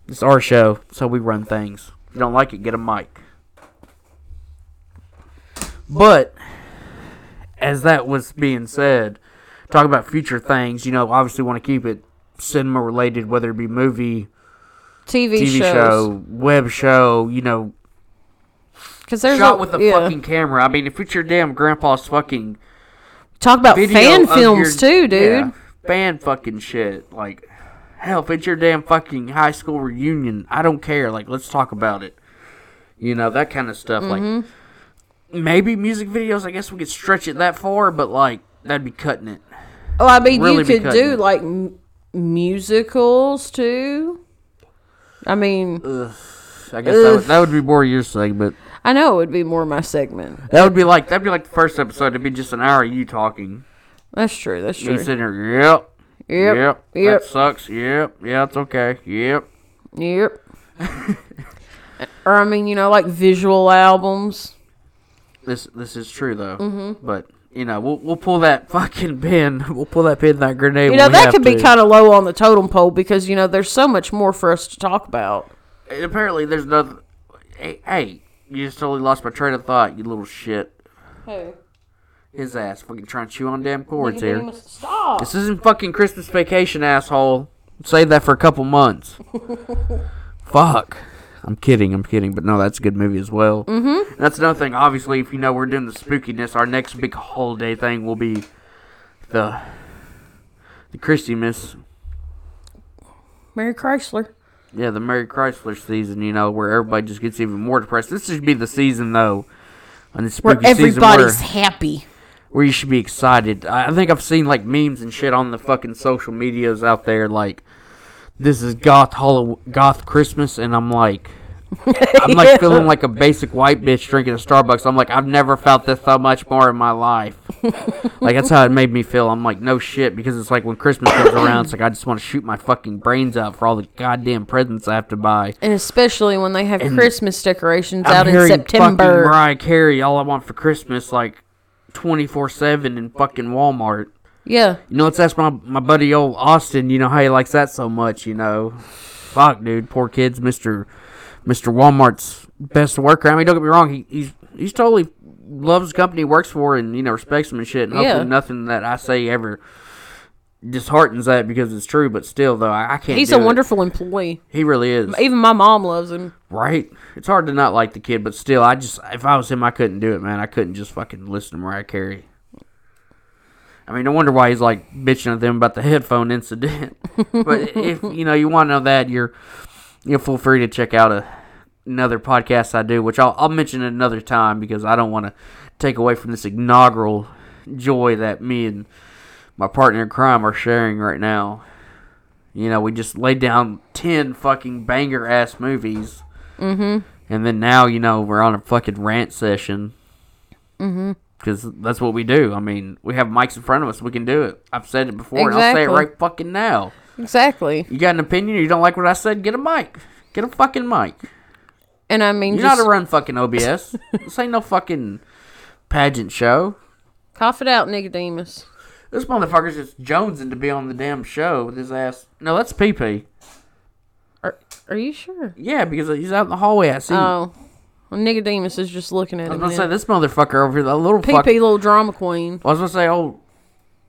it's our show, so we run things. If you don't like it, get a mic. But as that was being said, talk about future things. You know, obviously want to keep it cinema related, whether it be movie, TV, TV shows. show, web show. You know, Because there's shot a, with a yeah. fucking camera. I mean, if it's your damn grandpa's fucking talk about fan films your- too, dude. yeah, fan fucking shit. Like, hell, if it's your damn fucking high school reunion, I don't care. Like, let's talk about it. You know that kind of stuff. Mm-hmm. Like, maybe music videos. I guess we could stretch it that far, but like that'd be cutting it. Oh, I mean, really you could do it. like m- musicals too. I mean, I guess that would, that would be more your segment. I know it would be more my segment. That would be like that'd be like the first episode. It'd be just an hour of you talking. That's true. That's true. sitting there. Yep. Yep. Yep. Yep. That sucks. Yep. Yeah, it's okay. Yep. Yep. or I mean, you know, like visual albums. This this is true though. Mm-hmm. But you know, we'll we'll pull that fucking pin. We'll pull that pin, that grenade. You know, that could be kind of low on the totem pole because you know there's so much more for us to talk about. And apparently, there's nothing. Hey, hey, you just totally lost my train of thought. You little shit. Hey, His ass fucking trying to chew on damn cords here. Stop. This isn't fucking Christmas vacation, asshole. Save that for a couple months. Fuck. I'm kidding, I'm kidding, but no, that's a good movie as well. Mm-hmm. That's another thing. Obviously, if you know we're doing the spookiness, our next big holiday thing will be the the Christmas. Mary Chrysler. Yeah, the Mary Chrysler season. You know, where everybody just gets even more depressed. This should be the season though, and the Where spooky season everybody's where, happy. where you should be excited. I think I've seen like memes and shit on the fucking social medias out there, like this is goth Hall- goth Christmas, and I'm like, I'm like feeling like a basic white bitch drinking a Starbucks. I'm like, I've never felt this so much more in my life. like that's how it made me feel. I'm like, no shit, because it's like when Christmas comes around, it's like I just want to shoot my fucking brains out for all the goddamn presents I have to buy. And especially when they have And Christmas decorations I'm out in hearing fucking September. Mariah Carey, all I want for Christmas, like 24 seven in fucking Walmart. Yeah. You know, let's ask my my buddy old Austin. You know how he likes that so much. You know, fuck, dude, poor kids, Mister Mister Walmart's best worker. I mean, don't get me wrong, he, he's he's totally loves the company he works for and you know respects him and shit. And hopefully Yeah. nothing that I say ever disheartens that because it's true. But still, though, I, I can't. He's a it. wonderful employee. He really is. Even my mom loves him. Right? It's hard to not like the kid, but still, I just if I was him, I couldn't do it, man. I couldn't just fucking listen to Mariah Carey. I mean, no wonder why he's like bitching at them about the headphone incident. but if you know you want to know that, you're you feel free to check out a, another podcast I do, which I'll I'll mention another time because I don't want to take away from this inaugural joy that me and my partner in crime are sharing right now. You know, we just laid down ten fucking banger ass movies. Mm-hmm. And then now, you know, we're on a fucking rant session. Mm-hmm. Because that's what we do. I mean, we have mics in front of us. We can do it. I've said it before, and I'll say it right fucking now. Exactly. You got an opinion you don't like what I said? Get a mic. Get a fucking mic. And I mean, You're just not a run fucking OBS. this ain't no fucking pageant show. cough it out, Nicodemus. This motherfucker's just jonesing to be on the damn show with his ass. No, that's PP. Are, are you sure? Yeah, because he's out in the hallway. I see. Oh. Well, Nicodemus is just looking at him. I was him. gonna say then. this motherfucker over here, the little PP fuck. little drama queen. I was gonna say, old,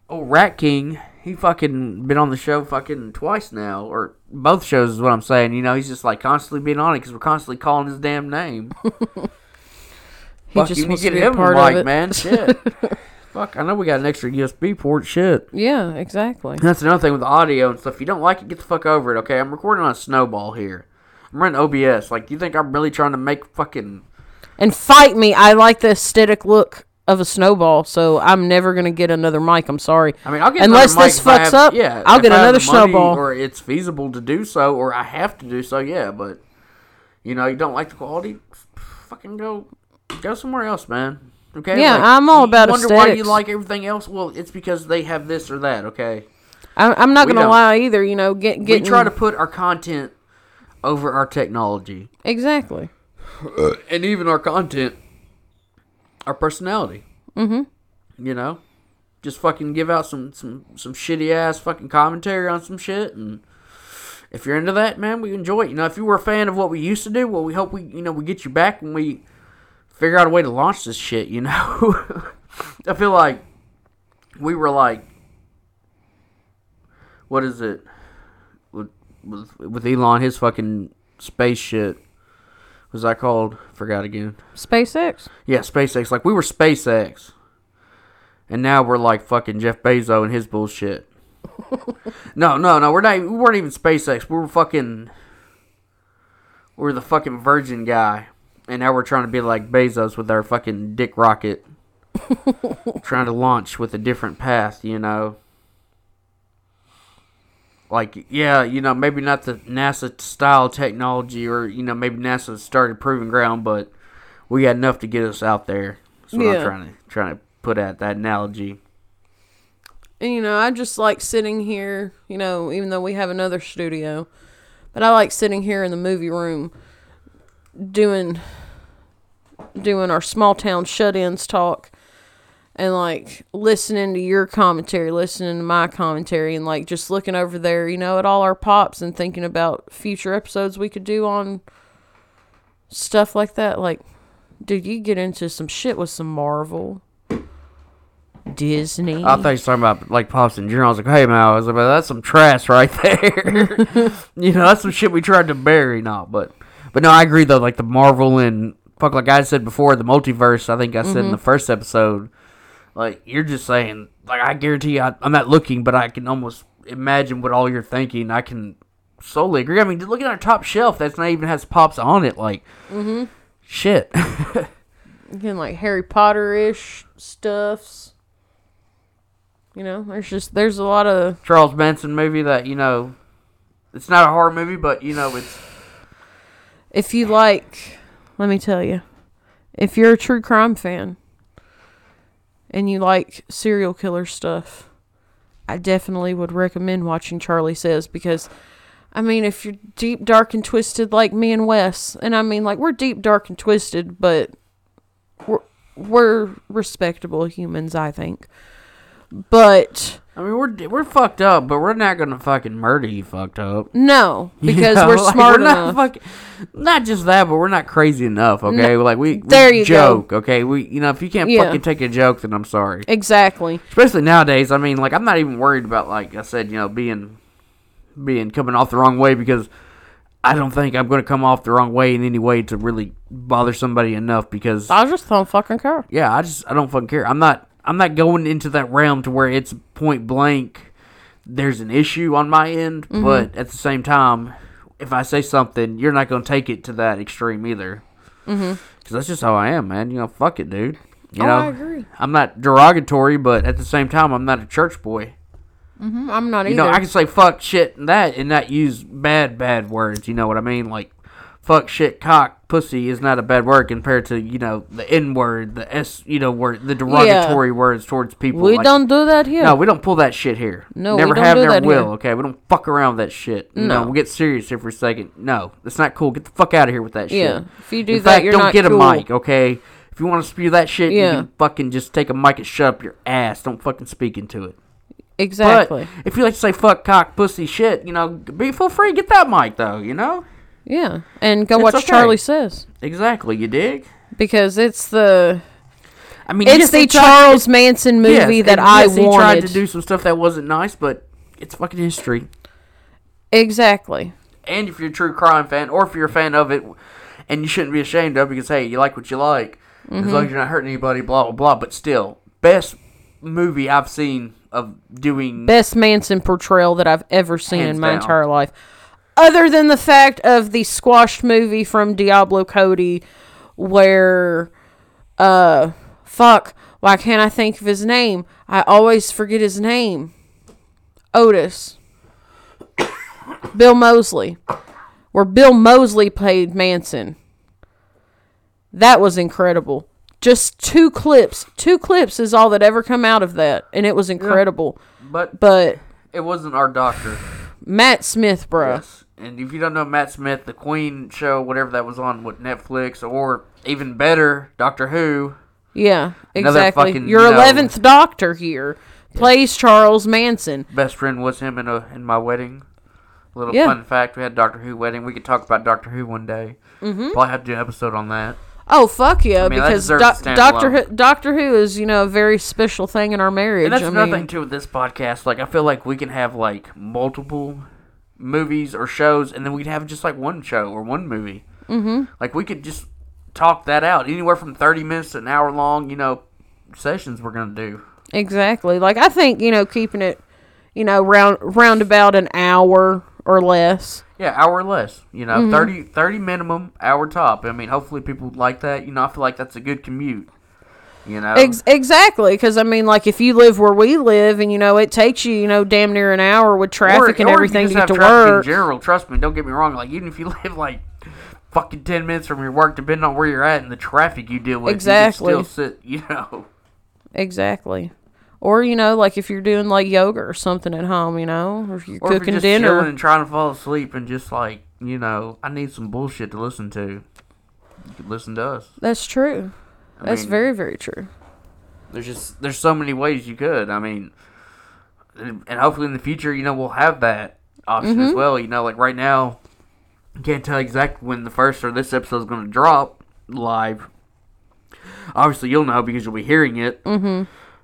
old Rat King. He fucking been on the show fucking twice now, or both shows is what I'm saying. You know, he's just like constantly being on it because we're constantly calling his damn name. He Fuck, just you need wants to to get be a him part of mic, it. man. Shit. Fuck, I know we got an extra USB port. Shit. Yeah, exactly. That's another thing with the audio and stuff. If you don't like it, get the fuck over it. Okay, I'm recording on a snowball here. I'm running OBS. Like, you think I'm really trying to make fucking? And fight me. I like the aesthetic look of a snowball, so I'm never gonna get another mic. I'm sorry. I mean, I'll get Unless this fucks have- up, Yeah, I'll get another snowball. or it's feasible to do so, or I have to do so. Yeah, but you know, you don't like the quality, fucking go, go somewhere else, man. Okay. Yeah, I'm all about. you Wonder why you like everything else? Well, it's because they have this or that. Okay. I, I'm not We gonna lie either. You know, get get. We try to put our content over our technology, exactly. and even our content, our personality. Mm-hmm. You know, just fucking give out some some some shitty ass fucking commentary on some shit, and if you're into that, man, we enjoy it. You know, if you were a fan of what we used to do, well, we hope we you know we get you back when we figure out a way to launch this shit. You know, I feel like we were like, what is it with with, Elon his fucking space shit. Was that called? Forgot again. SpaceX. Yeah, SpaceX. Like we were SpaceX, and now we're like fucking Jeff Bezos and his bullshit. no, no, no. We're not. We weren't even SpaceX. We were fucking. We were the fucking Virgin guy, and now we're trying to be like Bezos with our fucking dick rocket, trying to launch with a different path. You know. Like yeah, you know maybe not the NASA style technology, or you know maybe NASA started proving ground, but we got enough to get us out there. That's what Yeah. I'm trying to trying to put at that analogy. And you know, I just like sitting here, you know, even though we have another studio, but I like sitting here in the movie room doing doing our small town shut-ins talk and like listening to your commentary, listening to my commentary and like just looking over there, you know, at all our pops and thinking about future episodes we could do on stuff like that. Like dude, you get into some shit with some Marvel, Disney. I thought you were talking about like Pops and Junior. I was like, hey man, I was like, that's some trash right there. you know, that's some shit we tried to bury. No, but but no, I agree though. Like the Marvel and fuck, like I said before, the multiverse. I think I said in mm-hmm. the first episode. Like you're just saying, like I guarantee you, I, I'm not looking, but I can almost imagine what all you're thinking. I can solely agree. I mean, look at our top shelf. That's not even has pops on it. Like, mm-hmm. shit. Again, like Harry Potter ish stuffs. You know, there's just there's a lot of Charles Manson movie that you know, it's not a horror movie, but you know it's if you like, let me tell you, if you're a true crime fan and you like serial killer stuff, I definitely would recommend watching Charlie Says because, I mean, if you're deep, dark, and twisted like me and Wes, and I mean, like, we're deep, dark, and twisted, but we're, we're respectable humans, I think. But I mean, we're we're fucked up, but we're not gonna fucking murder you. Fucked up. no, You because know, we're like, smart we're enough. Not, fucking, not just that, but we're not crazy enough. Okay, like we, we there you go. joke. Okay, we you know if you can't Yeah. fucking take a joke, then I'm sorry. exactly. Especially nowadays. I mean, like I'm not even worried about like I said, you know, being being coming off the wrong way because I don't think I'm gonna come off the wrong way in any way to really bother somebody enough because I just don't fucking care. yeah, I just I don't fucking care. I'm not I'm not going into that realm to where it's point blank. There's an issue on my end, Mm-hmm. but at the same time, if I say something, you're not gonna take it to that extreme either. Mm-hmm. Because that's just how I am, man. You know, fuck it, dude. You Oh, know, I agree. I'm not derogatory, but at the same time, I'm not a church boy. Mm, I'm not either. You know, I can say fuck, shit, and that, and not use bad, bad words. You know what I mean? Like, fuck, shit, cock, pussy is not a bad word compared to you know the N word, the S, you know, word, the derogatory words towards people. we like- don't do that here. No, we don't pull that shit here. No, we never don't have, do never that will. here. Okay, we don't fuck around with that shit. No, No. we get serious here for a second. No, it's not cool. Get the fuck out of here with that shit. Yeah, if you do In that, fact, you're don't not get cool. a mic. Okay, if you want to spew that shit, Yeah. you can fucking just take a mic and shut up your ass. Don't fucking speak into it. exactly. But if you like to say fuck, cock, pussy, shit, you know, be feel free get that mic though. You know, yeah, and go It's watch okay. Charlie Says exactly. You dig? because it's the I mean, it's yes, the Charles Manson movie yes, that I yes, he tried to do some stuff that wasn't nice, but it's fucking history. exactly. And if you're a true crime fan, or if you're a fan of it, and you shouldn't be ashamed of, it because hey, you like what you like, as mm-hmm. long as you're not hurting anybody, blah blah blah. But still, best movie I've seen of doing. Best Manson portrayal that I've ever seen in my down. entire life. Other than the fact of the squashed movie from Diablo Cody where uh fuck, why can't I think of his name? I always forget his name. Otis. Bill Moseley. Where Bill Moseley played Manson. That was incredible. Just two clips. Two clips is all that ever come out of that. And it was incredible. but But it wasn't our doctor. Matt Smith, bruh. Yes. And if you don't know Matt Smith, the Queen show, whatever that was on with Netflix, or even better, Doctor Who. Yeah, exactly. fucking, Your you know- eleventh Doctor here plays Charles Manson. Best friend was him in a in my wedding. A Little Yeah. fun fact: we had Doctor Who wedding. We could talk about Doctor Who one day. Mm-hmm. Probably have to do an episode on that. Oh fuck yeah! mean, because deserves doc- to stand Doctor. Who, Doctor Who is you know a very special thing in our marriage. And that's I another mean, thing too with this podcast. Like I feel like we can have like multiple movies or shows, and then we'd have just like one show or one movie. Mm-hmm. Like we could just talk that out anywhere from thirty minutes to an hour long. You know, sessions we're gonna do. exactly. Like I think you know keeping it, you know, round round about an hour or less. Yeah, hour or less. You know, Mm-hmm. thirty, thirty 30, minimum, hour top. I mean, hopefully people would like that. You know, I feel like that's a good commute. You know, Ex- exactly, because I mean, like if you live where we live, and you know it takes you, you know, damn near an hour with traffic and or everything to get to traffic work. In general, trust me. Don't get me wrong. Like even if you live like fucking ten minutes from your work, depending on where you're at and the traffic you deal with, Exactly. You still sit. You know, Exactly. Or you know, like if you're doing like yoga or something at home, you know, or if you're or if cooking you're just dinner. and trying to fall asleep and just like you know, I need some bullshit to listen to. You can listen to us. That's true. I That's mean, very very true. There's just there's so many ways you could. I mean, and hopefully in the future, you know, we'll have that option Mm-hmm. as well. You know, like right now, I can't tell exactly when the first or this episode is going to drop live. Obviously, you'll know because you'll be hearing it. Mm-hmm.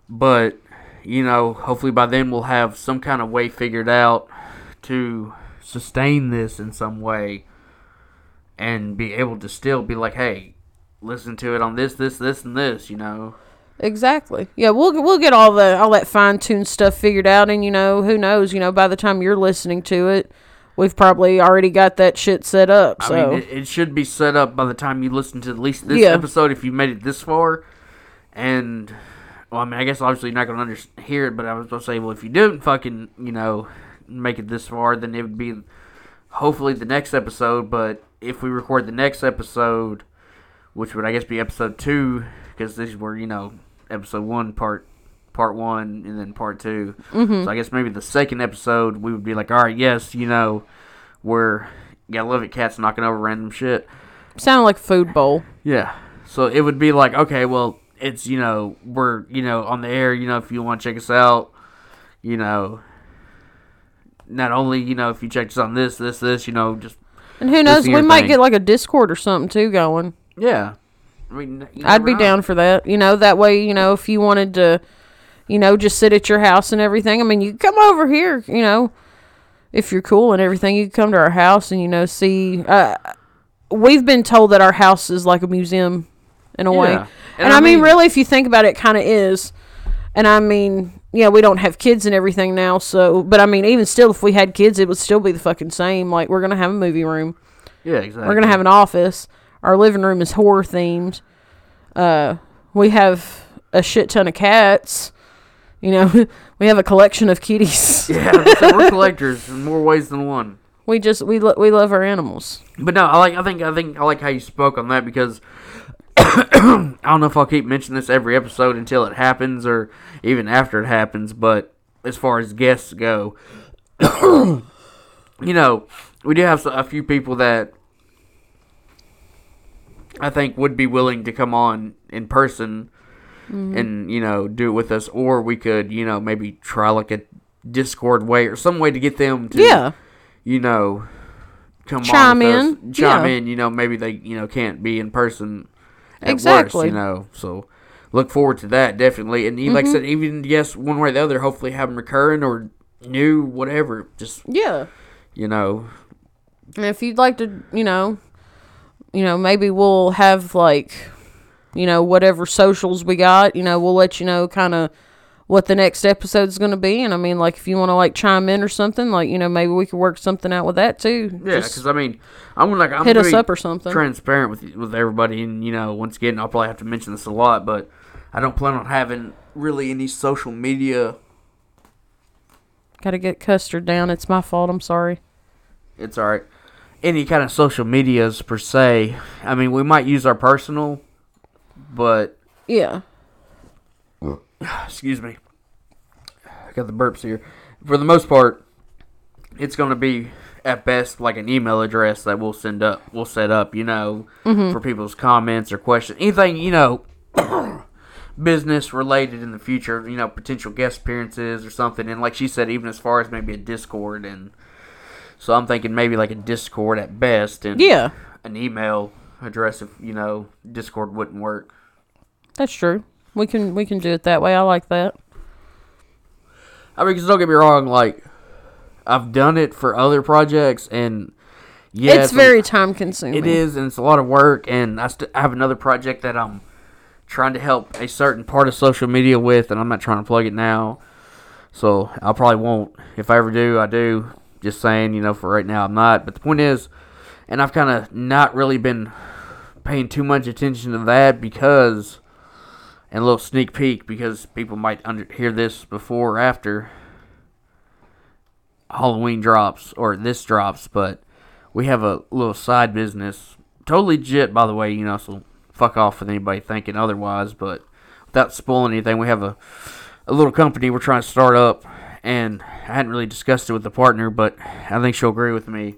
But you know, hopefully by then we'll have some kind of way figured out to sustain this in some way and be able to still be like, hey, listen to it on this, this, this, and this. You know. Exactly. Yeah, we'll we'll get all the all that fine tuned stuff figured out, and you know who knows, you know by the time you're listening to it, we've probably already got that shit set up. So I mean, it, it should be set up by the time you listen to at least this Yeah. episode if you made it this far. And, well, I mean, I guess obviously you're not going to under- hear it, but I was going to say, well, if you didn't fucking, you know, make it this far, then it would be hopefully the next episode. But if we record the next episode, which would I guess be episode two, because these were you know episode one part part one and then part 2 Mm-hmm. So I guess maybe the second episode we would be like, all right, yes, you know, we're gotta love it, cats knocking over random shit. Sounded like food bowl. Yeah. So it would be like, okay, well, it's you know we're you know on the air. You know if you want to check us out, you know. Not only you know if you check us on this, this, this, you know, just And who knows, we might thing. get like a Discord or something too going. Yeah. I mean, I'd be know. down for that. You know, that way, you know, if you wanted to, you know, just sit at your house and everything. I mean, you can come over here, you know, if you're cool and everything, you can come to our house and, you know, see. Uh, we've been told that our house is like a museum in a way. Yeah. And, I, mean, really, if you think about it, it kind of is. And I mean, yeah, we don't have kids and everything now, so, but I mean, even still, if we had kids, it would still be the fucking same. Like, we're going to have a movie room. Yeah, exactly. We're gonna have an office. Our living room is horror themed. Uh, we have a shit ton of cats. You know, we have a collection of kitties. Yeah, so we're collectors in more ways than one. We just we lo- we love our animals. But no, I like. I think. I think. I like how you spoke on that because I don't know if I'll keep mentioning this every episode until it happens or even after it happens. But as far as guests go, you know, we do have a few people that I think would be willing to come on in person and you know do it with us, or we could you know maybe try like a Discord way or some way to get them to Yeah, you know, come Chime on with us, in, chime yeah. in. You know, maybe they you know can't be in person. At Exactly. Worst, you know, so look forward to that definitely. And even like I Mm-hmm. said, even yes, one way or the other, hopefully have them recurring or new, whatever. Just yeah. you know, And if you'd like to, you know, you know, maybe we'll have like, you know, whatever socials we got. You know, we'll let you know kind of what the next episode's going to be. And I mean, like, if you want to like chime in or something, like, you know, maybe we could work something out with that too. yeah. Because I mean, I'm gonna like I'm hit gonna us be up or something. transparent with with everybody, and you know, once again, I'll probably have to mention this a lot, but I don't plan on having really any social media. Got to get custard down. It's my fault. I'm sorry. it's all right. Any kind of social medias per se. I mean, we might use our personal, but Yeah. excuse me, I got the burps here. For the most part, it's going to be at best like an email address that we'll send up, we'll set up, you know, mm-hmm. for people's comments or questions, anything you know, business related in the future, you know, potential guest appearances or something. And like she said, even as far as maybe a Discord and. So I'm thinking maybe like a Discord at best, and Yeah. an email address if you know Discord wouldn't work. That's true. We can we can do it that way. I like that. I mean, 'cause don't get me wrong, like I've done it for other projects, and yeah, it's a- very time consuming. it is, and it's a lot of work. And I, st- I have another project that I'm trying to help a certain part of social media with, and I'm not trying to plug it now. So I probably won't. If I ever do, I do. Just saying, you know, for right now, I'm not. But the point is, and I've kind of not really been paying too much attention to that because, and a little sneak peek because people might under, hear this before or after Halloween drops or this drops, but we have a little side business, totally legit, by the way. You know, so fuck off with anybody thinking otherwise. But without spoiling anything, we have a a little company we're trying to start up, and I hadn't really discussed it with the partner, but I think she'll agree with me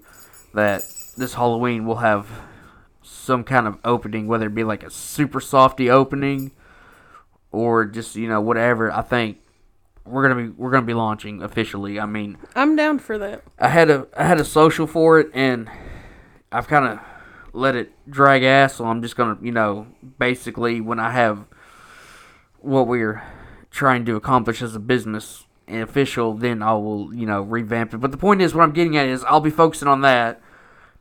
that this Halloween we'll have some kind of opening, whether it be like a super softy opening or just you know whatever. I think we're gonna be we're gonna be launching officially. I mean, I'm down for that. I had a I had a social for it, and I've kind of let it drag ass. So I'm just gonna, you know, basically when I have what we're trying to accomplish as a business official, then I will, you know, revamp it. But the point is, what I'm getting at is, I'll be focusing on that.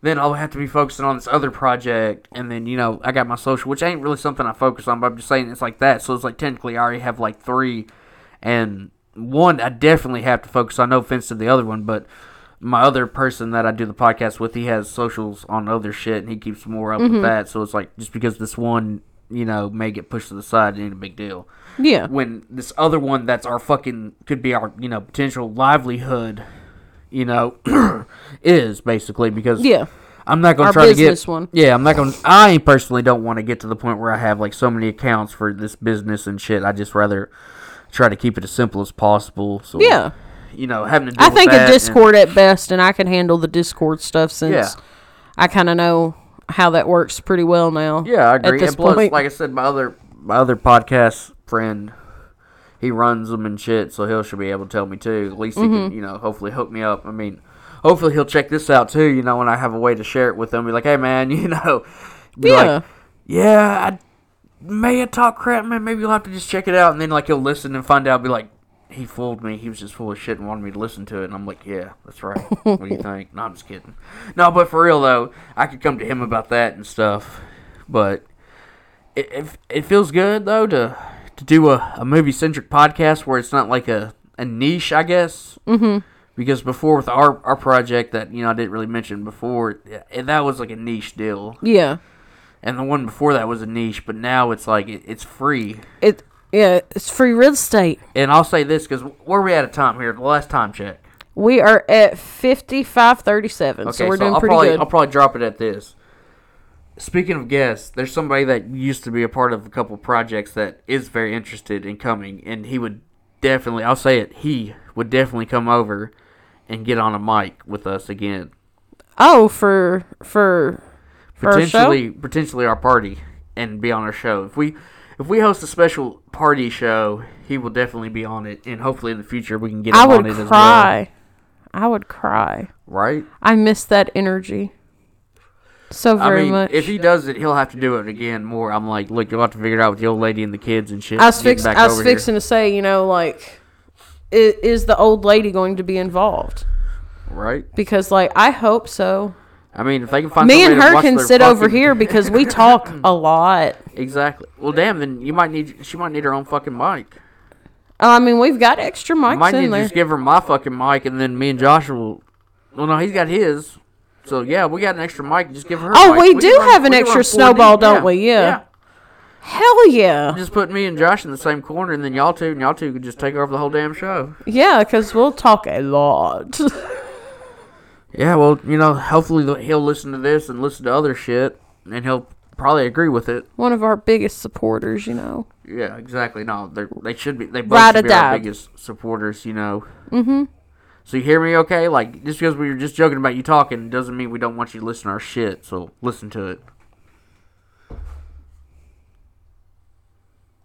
Then I'll have to be focusing on this other project, and then you know I got my social, which ain't really something I focus on, but I'm just saying it's like that. So it's like technically I already have like three, and one I definitely have to focus on. No offense to the other one, but my other person that I do the podcast with, he has socials on other shit, and he keeps more up with mm-hmm. that. So it's like just because this one, you know, may get pushed to the side, it ain't a big deal. Yeah. When this other one, that's our fucking could be our you know potential livelihood, you know, is basically because Yeah. I'm not gonna Our try to get one. Yeah, I'm not gonna. I personally don't want to get to the point where I have like so many accounts for this business and shit. I just rather try to keep it as simple as possible. So Yeah. you know, having to. I think a that and- Discord at best, and I can handle the Discord stuff since Yeah. I kind of know how that works pretty well now. Yeah, I agree. And plus, point, like I said, my other my other podcast friend, he runs them and shit, so he'll should be able to tell me too. At least he Mm-hmm. can, you know, hopefully hook me up. I mean, hopefully he'll check this out too. You know, when I have a way to share it with him, be like, hey man, you know, be yeah, like, yeah, I may have talked crap, man. Maybe you'll have to just check it out, and then like he'll listen and find out, be like. He fooled me. He was just full of shit and wanted me to listen to it. And I'm like, yeah, that's right. what do you think? No, I'm just kidding. No, but for real though, I could come to him about that and stuff. But it, it, it feels good though to to do a, a movie centric podcast where it's not like a, a niche, I guess. Mm-hmm. Because before with our our project that you know I didn't really mention before, that was like a niche deal, yeah. and the one before that was a niche. But now it's like it, it's free. It yeah, it's free real estate. And I'll say this because where are we at at time here? The last time check. We are at fifty five thirty seven, Okay, so we're doing I'll pretty probably, good. I'll probably drop it at this. Speaking of guests, there's somebody that used to be a part of a couple projects that is very interested in coming, and he would definitely, I'll say it, he would definitely come over and get on a mic with us again. oh, for for for our show. Potentially, potentially our party and be on our show. If we if we host a special party show, he will definitely be on it, and hopefully in the future we can get him I on it as well. cry. I would cry. Right? I miss that energy so very I mean, much. if he does it, he'll have to do it again more. I'm like, look, you'll have to figure it out with the old lady and the kids and shit. I was fix, back I was over here. fixing to say, you know, like, is, is the old lady going to be involved? right? Because, like, I hope so. I mean, if they can find Me and somebody to her watch can their sit over fucking- here because we talk a lot. Exactly. Well, damn, then you might need she might need her own fucking mic. Oh, I mean, we've got extra mics I might need in to there. just give her my fucking mic, and then me and Josh will. Well, no, he's got his. So yeah, we got an extra mic. Just give her. Oh, mic. we can do run- have an we can extra run 4D. snowball, don't we? Yeah. Hell yeah. Just put me and Josh in the same corner, and then y'all two and y'all two could just take over the whole damn show. Yeah, because we'll talk a lot. Yeah, well, you know, hopefully th- he'll listen to this and listen to other shit, and he'll probably agree with it. One of our biggest supporters, you know. Yeah, exactly. No, they they should be. They both Ride should be our biggest supporters. You know. Mm-hmm. So you hear me? Okay. Like just because we were just joking about you talking doesn't mean we don't want you to listen to our shit. So listen to it.